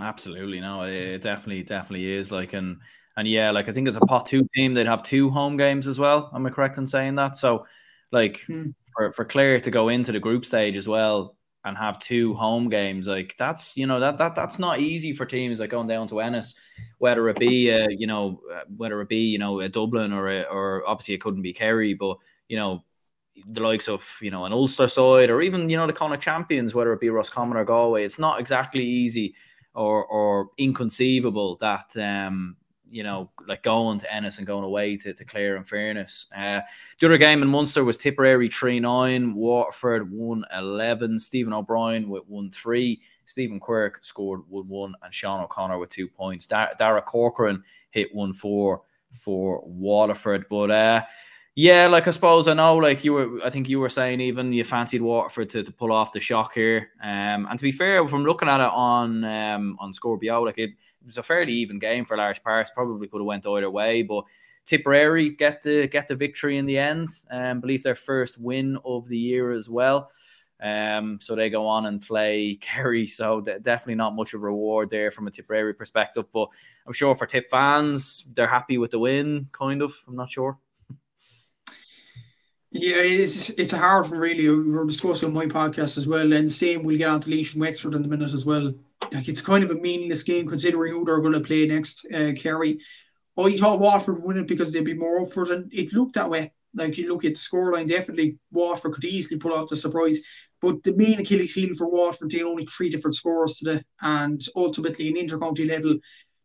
Absolutely. No, it definitely, definitely is. Like, and and yeah, like I think as a pot two team, they'd have two home games as well. Am I correct in saying that? So, like hmm. for, for Clare to go into the group stage as well and have two home games, like that's you know that that that's not easy for teams like going down to Ennis, whether it be uh, you know uh, whether it be you know a Dublin or a, or obviously it couldn't be Kerry, but you know the likes of you know an Ulster side or even you know the Connacht champions, whether it be Roscommon or Galway, it's not exactly easy or or inconceivable that um you know, like going to Ennis and going away to, to Clare in fairness. Uh, the other game in Munster was Tipperary 3 9, Waterford 1 11, Stephen O'Brien with 1 3, Stephen Quirk scored 1 1, and Sean O'Connor with two points. Dar- Dara Corcoran hit 1 4 for Waterford. But uh, yeah, like I suppose I know, like you were, I think you were saying even you fancied Waterford to, to pull off the shock here. Um, and to be fair, from looking at it on um on Scorpio, like it was a fairly even game for large parts. Probably could have went either way, but Tipperary get the get the victory in the end. Um, believe their first win of the year as well. Um, so they go on and play Kerry. So definitely not much of a reward there from a Tipperary perspective. But I'm sure for Tip fans, they're happy with the win. Kind of. I'm not sure. Yeah, it's it's a hard one really. We were discussing on my podcast as well, and same we'll get on to Laois and Wexford in the minute as well. Like it's kind of a meaningless game considering who they're going to play next. Uh, Kerry, I thought Waterford would win it because they'd be more up for it, and it looked that way. Like you look at the scoreline, definitely Waterford could easily pull off the surprise. But the main Achilles heel for Waterford, they only three different scores today, and ultimately an intercounty level,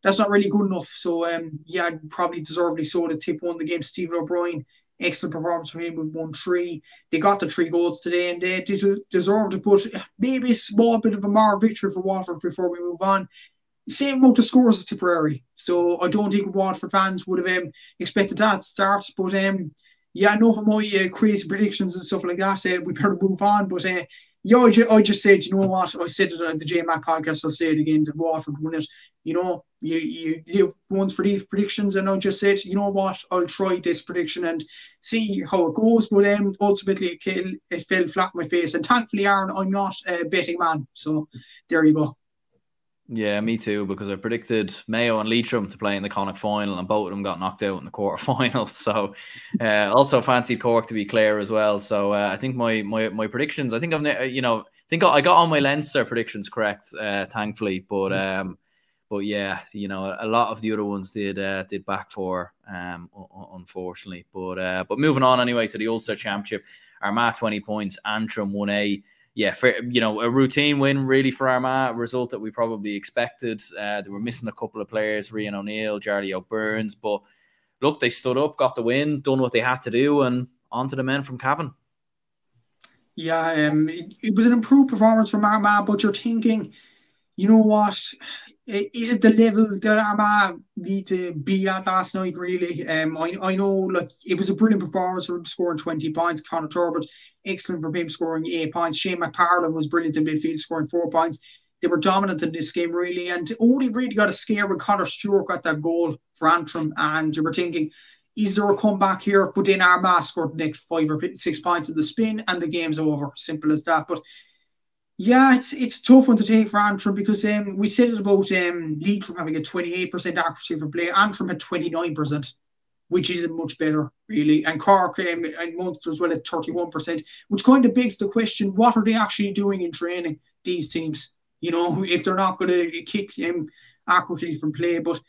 that's not really good enough. So um, yeah, probably deservedly so. The tip won the game. Stephen O'Brien excellent performance from him with one three. They got the three goals today and they deserve to put maybe a small bit of a more victory for Waterford before we move on. Same amount of scores as Tipperary. So I don't think Waterford fans would have um, expected that start. But um, yeah, enough of my uh, crazy predictions and stuff like that. Uh, we better move on. But uh, yeah, I, ju- I just said, you know what? I said it on the JMac podcast. I'll say it again. That Waterford win it. You know, you you live once for these predictions, and I just said, you know what? I'll try this prediction and see how it goes. But um, ultimately, it, fell, it fell flat on my face. And thankfully, Aaron, I'm not a betting man. So there you go. Yeah, me too, because I predicted Mayo and Leitrim to play in the Connacht final, and both of them got knocked out in the quarterfinals. So, uh, also fancied Cork to be clear as well. So, uh, I think my, my my predictions, I think I've you know, I think I got all my Leinster predictions correct, uh, thankfully. But mm. um, but yeah, you know, a lot of the other ones did uh, did back for um, unfortunately. But uh, but moving on anyway to the Ulster Championship, Armagh twenty points, Antrim one A yeah, for you know, a routine win really for Armagh, result that we probably expected. Uh, they were missing a couple of players, Rian O'Neill, Jarly Óg Burns, but look, they stood up, got the win, done what they had to do, and on to the men from Cavan. Yeah, um, it, it was an improved performance from Armagh, but you're thinking, you know what? Is it the level that Armagh need to be at last night? Really, um, I, I know like it was a brilliant performance from scoring twenty points. Conor Turbitt excellent for him scoring eight points. Shane McParland was brilliant in midfield, scoring four points. They were dominant in this game, really, and only really got a scare when Conor Stewart got that goal for Antrim. And you were thinking, is there a comeback here? But then Armagh scored the next five or six points in the spin, and the game's over. Simple as that. But yeah, it's it's tough one to take for Antrim because um, we said it about um, Leitrim having a 28% accuracy for play. Antrim had 29% which isn't much better, really. And Cork um, and Munster as well at 31%, which kind of begs the question what are they actually doing in training, these teams? You know, if they're not going to kick um, from play. But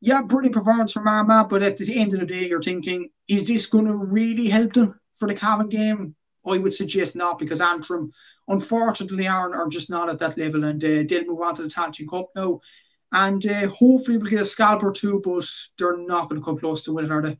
yeah, brilliant performance from Armagh. But at the end of the day, you're thinking, is this going to really help them for the Cavan game? I would suggest not because Antrim, unfortunately, Aaron, are just not at that level and uh, they'll move on to the Tailteann Cup now and uh, hopefully we'll get a scalp or two, but they're not going to come close to winning, are they?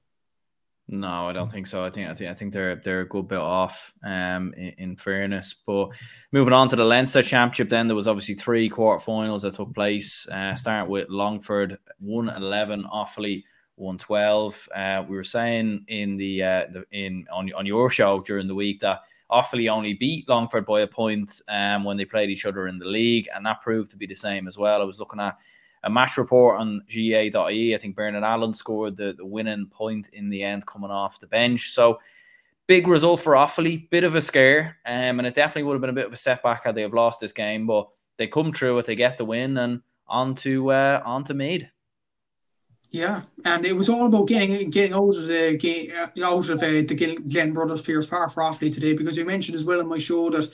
No, I don't think so. I think I think I think they're they're a good bit off. Um, in, in, fairness, but moving on to the Leinster Championship, then there was obviously three quarterfinals that took place. Uh, starting with Longford one eleven, Offaly one twelve. Uh, we were saying in the uh the, in on on your show during the week that Offaly only beat Longford by a point um when they played each other in the league, and that proved to be the same as well. I was looking at a match report on GAA.ie. I think Bernard Allen scored the, the winning point in the end coming off the bench. So big result for Offaly, bit of a scare. Um, and it definitely would have been a bit of a setback had they have lost this game, but they come through it, they get the win and on to uh, on to Meath. Yeah, and it was all about getting getting out of the game, out of uh, the Glennon Brothers Pearse Park Offaly today because you mentioned as well in my show that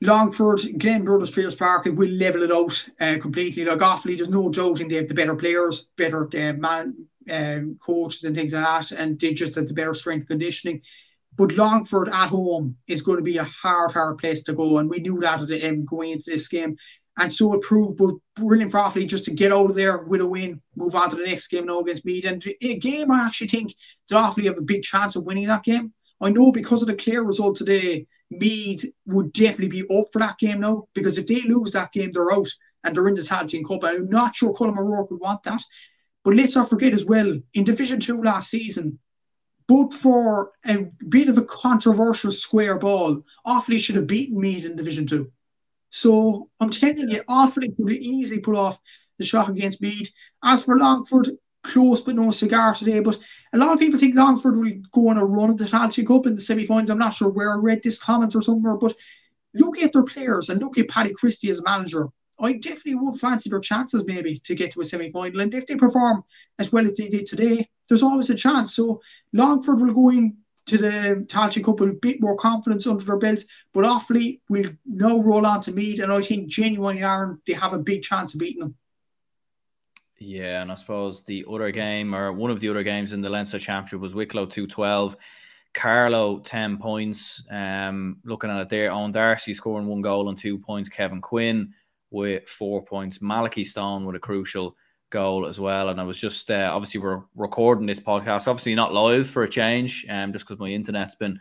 Longford, Glennon Brothers, Pearse Park, it will level it out uh, completely. Like Offaly, there's no doubting they have the better players, better uh, man, um, coaches and things like that, and they just have the better strength conditioning. But Longford at home is going to be a hard, hard place to go, and we knew that at the, um, going into this game. And so it proved but brilliant for Offaly just to get out of there with a win, move on to the next game now against Meath. And a game, I actually think that Offaly have a big chance of winning that game. I know because of the clear result today, Meath would definitely be up for that game now because if they lose that game, they're out and they're in the Tailteann Cup. I'm not sure Colm O'Rourke would want that. But let's not forget as well, in Division 2 last season, but for a bit of a controversial square ball, Offaly should have beaten Meath in Division 2. So I'm telling you, Offaly could easily put off the shock against Meath. As for Longford, close but no cigar today. But a lot of people think Longford will go on a run at the Tailteann Cup in the semi-finals. I'm not sure where I read this comment or somewhere, but look at their players and look at Paddy Christie as manager. I definitely would fancy their chances maybe to get to a semi-final. And if they perform as well as they did today, there's always a chance. So Longford will go in to the Tailteann Cup with a bit more confidence under their belts, but Offaly will now roll on to Meath, and I think genuinely, Aaron, they have a big chance of beating them. Yeah, and I suppose the other game or one of the other games in the Leinster Championship was Wicklow 212. Carlow 10 points. Um, looking at it there, Owen D'Arcy scoring one goal and two points. Kevin Quinn with four points. Malachy Stone with a crucial goal as well. And I was just uh, obviously we're recording this podcast, obviously not live for a change, um, just because my internet's been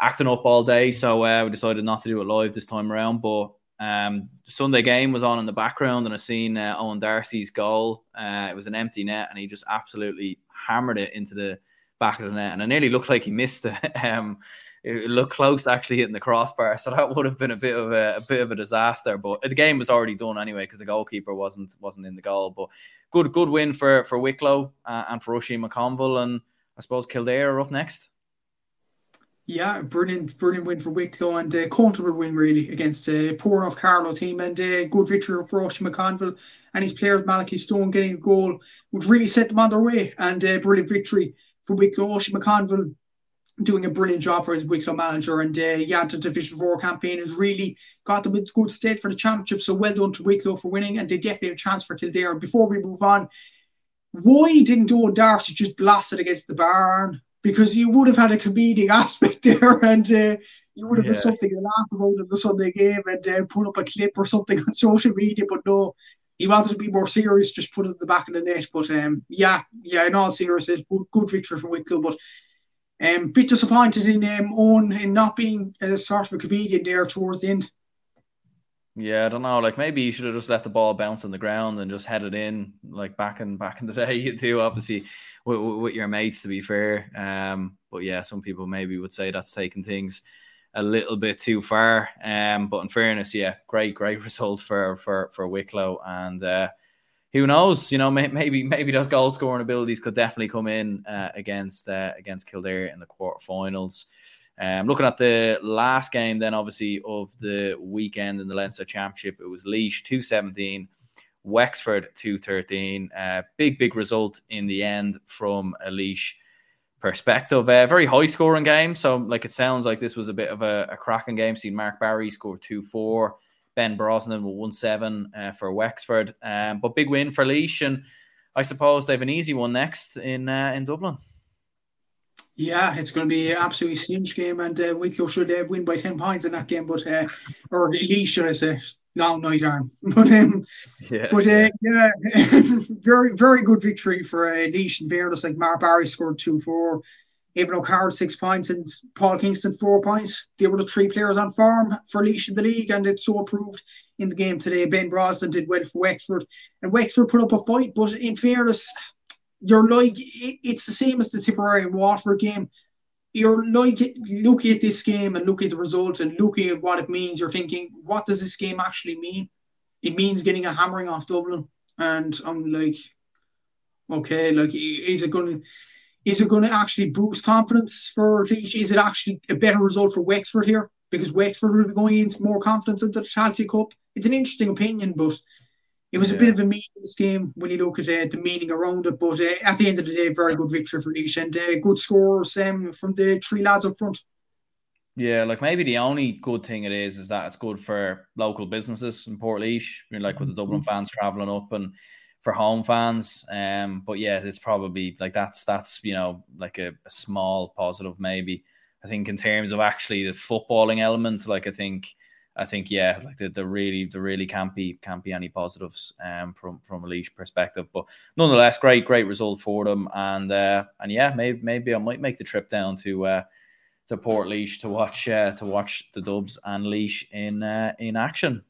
acting up all day. So uh, we decided not to do it live this time around. But um, Sunday game was on in the background, and I seen uh, Owen D'Arcy's goal. Uh, it was an empty net, and he just absolutely hammered it into the back of the net, and it nearly looked like he missed it. um, it looked close actually hitting the crossbar, so that would have been a bit of a, a bit of a disaster. But the game was already done anyway because the goalkeeper wasn't wasn't in the goal. But good good win for for Wicklow uh, and for Oisin McConville, and I suppose Kildare are up next. Yeah, brilliant, brilliant win for Wicklow and a uh, comfortable win really against a uh, poor enough Carlow team and a uh, good victory for Oisin McConville and his players Malachi Stone getting a goal which really set them on their way and a brilliant victory for Wicklow. Oisin McConville doing a brilliant job for his Wicklow manager and uh, yeah, the Division 4 campaign has really got them in good state for the championship so well done to Wicklow for winning and they definitely have a chance for Kildare. Before we move on, why didn't Owen D'Arcy just blast it against the barn? because you would have had a comedic aspect there and uh, you would have yeah. been something to laugh about in the Sunday game and uh, put up a clip or something on social media. But no, he wanted to be more serious, just put it in the back of the net. But um, yeah, yeah, in all seriousness, good, good victory for Wicklow. But um, bit disappointed in um, Owen in not being a sort of a comedian there towards the end. Yeah, I don't know. Like maybe you should have just let the ball bounce on the ground and just head it in, like back in back in the day. You do obviously with, with your mates, to be fair. Um, but yeah, some people maybe would say that's taking things a little bit too far. Um, but in fairness, yeah, great, great result for for for Wicklow, and uh, who knows? You know, maybe maybe those goal scoring abilities could definitely come in uh, against uh, against Kildare in the quarterfinals. Um, looking at the last game, then obviously of the weekend in the Leinster Championship, it was Laois two seventeen Wexford 213. Uh, big, big result in the end from a Laois perspective. Uh, very high scoring game. So, like, it sounds like this was a bit of a, a cracking game. Seen Mark Barry score 2 4. Ben Brosnan with 1 7 uh, for Wexford. Um, but big win for Laois. And I suppose they have an easy one next in uh, in Dublin. Yeah, it's going to be an absolutely cinch game, and uh, Wicklow should uh, win by 10 points in that game, but uh, or Laois, should I say long night arm. But um, yeah, but uh, yeah, very very good victory for uh, Laois and fairness. Like Mark Barry scored two four, Evan O'Carroll six points, and Paul Kingston four points. They were the three players on form for Laois in the league, and it's so approved in the game today. Ben Brosnan did well for Wexford, and Wexford put up a fight. But in fairness, you're like it's the same as the Tipperary and Waterford game you're like looking at this game and looking at the result and looking at what it means. You're thinking, what does this game actually mean? It means getting a hammering off Dublin, and I'm like, okay, like is it going to is it going to actually boost confidence for Laois? Is it actually a better result for Wexford here because Wexford will be going into more confidence into the Tailteann Cup? It's an interesting opinion, but it was yeah. a bit of a meaningless game when you look at uh, the meaning around it. But uh, at the end of the day, very good victory for Laois and uh, good scores um, from the three lads up front. Yeah, like maybe the only good thing it is is that it's good for local businesses in. You know, like with the Dublin mm-hmm. fans traveling up and for home fans. Um, but yeah, it's probably like that's that's you know like a, a small positive maybe. I think in terms of actually the footballing element, like I think I think yeah, like the, the really the really can't be can't be any positives um from from a Laois perspective. But nonetheless, great great result for them, and uh, and yeah, maybe maybe I might make the trip down to uh, to Portlaoise to watch uh, to watch the Dubs and Laois in uh, in action.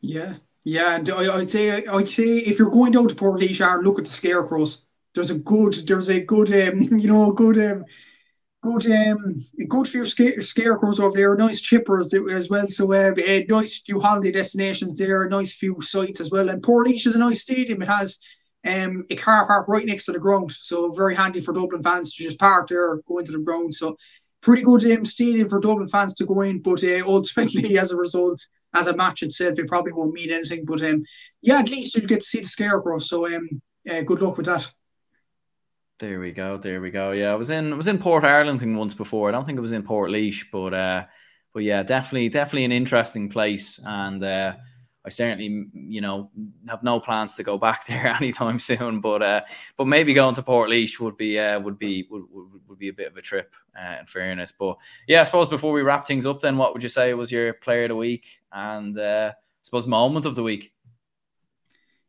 Yeah, yeah, and I, would say I'd say if you're going down to Port Portlaoise, look at the scarecrows. There's a good there's a good um, you know good um, good um good few scare, scarecrows over there, nice chippers as well. So uh, a nice few holiday destinations there, nice few sites as well. And Port Portlaoise is a nice stadium. It has um a car park right next to the ground, so very handy for Dublin fans to just park there, go into the ground. So pretty good um, stadium for Dublin fans to go in, but uh, ultimately as a result. As a match itself, it probably won't mean anything. But um, yeah, at least you'll get to see the scarecrow. So um, uh, good luck with that. There we go. There we go. Yeah, I was in I was in Portarlington once before. I don't think it was in Portlaoise, but uh, but yeah, definitely definitely an interesting place, and uh, I certainly you know have no plans to go back there anytime soon. But uh, but maybe going to Portlaoise would be uh, would be would, would, would be a bit of a trip. Uh, in fairness, but yeah, I suppose before we wrap things up, then what would you say was your player of the week and uh, I suppose moment of the week?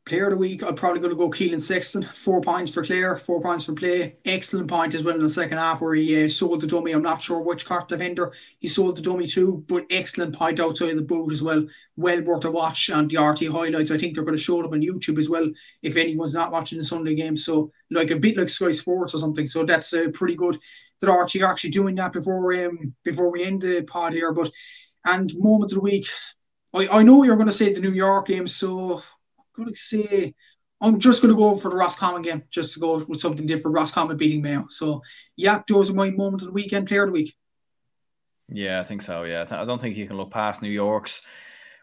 Player of the week, I'm probably going to go Keelan Sexton. Four points for Clare, four points for play. Excellent point as well in the second half where he uh, sold the dummy. I'm not sure which Cork defender he sold the dummy to, but excellent point outside of the boot as well. Well worth a watch. And the RTÉ highlights, I think they're going to show them on YouTube as well if anyone's not watching the Sunday game. So, like a bit like Sky Sports or something. So, that's uh, pretty good that RTÉ are actually doing that before um, before we end the pod here. But, and moment of the week, I, I know you're going to say the New York game, so going to say I'm just going to go for the Roscommon game, just to go with something different. Roscommon beating Mayo. So, yeah, those are my moment of the weekend, player of the week. Yeah, I think so. Yeah, I don't think you can look past New York's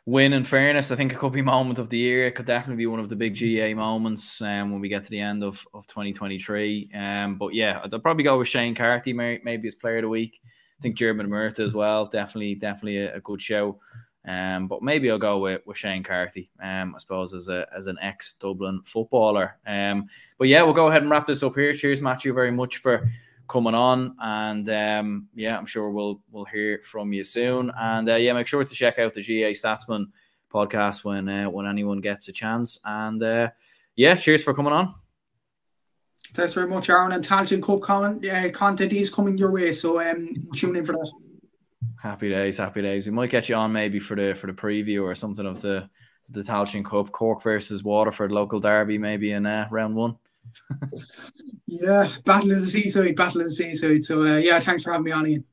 win. In fairness, I think it could be moment of the year. It could definitely be one of the big GAA moments um, when we get to the end of, of 2023. Um, but yeah, I'd probably go with Shane Carthy, maybe as player of the week. I think Dermot Murtagh as well. Definitely, definitely a, a good show. Um, but maybe I'll go with, with Shane Carthy, um, I suppose, as a as an ex Dublin footballer. Um, but yeah, we'll go ahead and wrap this up here. Cheers, Matthew, very much for coming on, and um, yeah, I'm sure we'll we'll hear from you soon. And uh, yeah, make sure to check out the GAA Statsman podcast when uh, when anyone gets a chance. And uh, yeah, cheers for coming on. Thanks very much, Aaron. And Tailteann Cup comment, uh, content is coming your way, so um, tune in for that. Happy days, happy days. We might get you on maybe for the for the preview or something of the the Tailteann Cup, Cork versus Waterford local derby, maybe in uh, round one. yeah, battle of the seaside, battle of the seaside. So uh, yeah, thanks for having me on, Ian.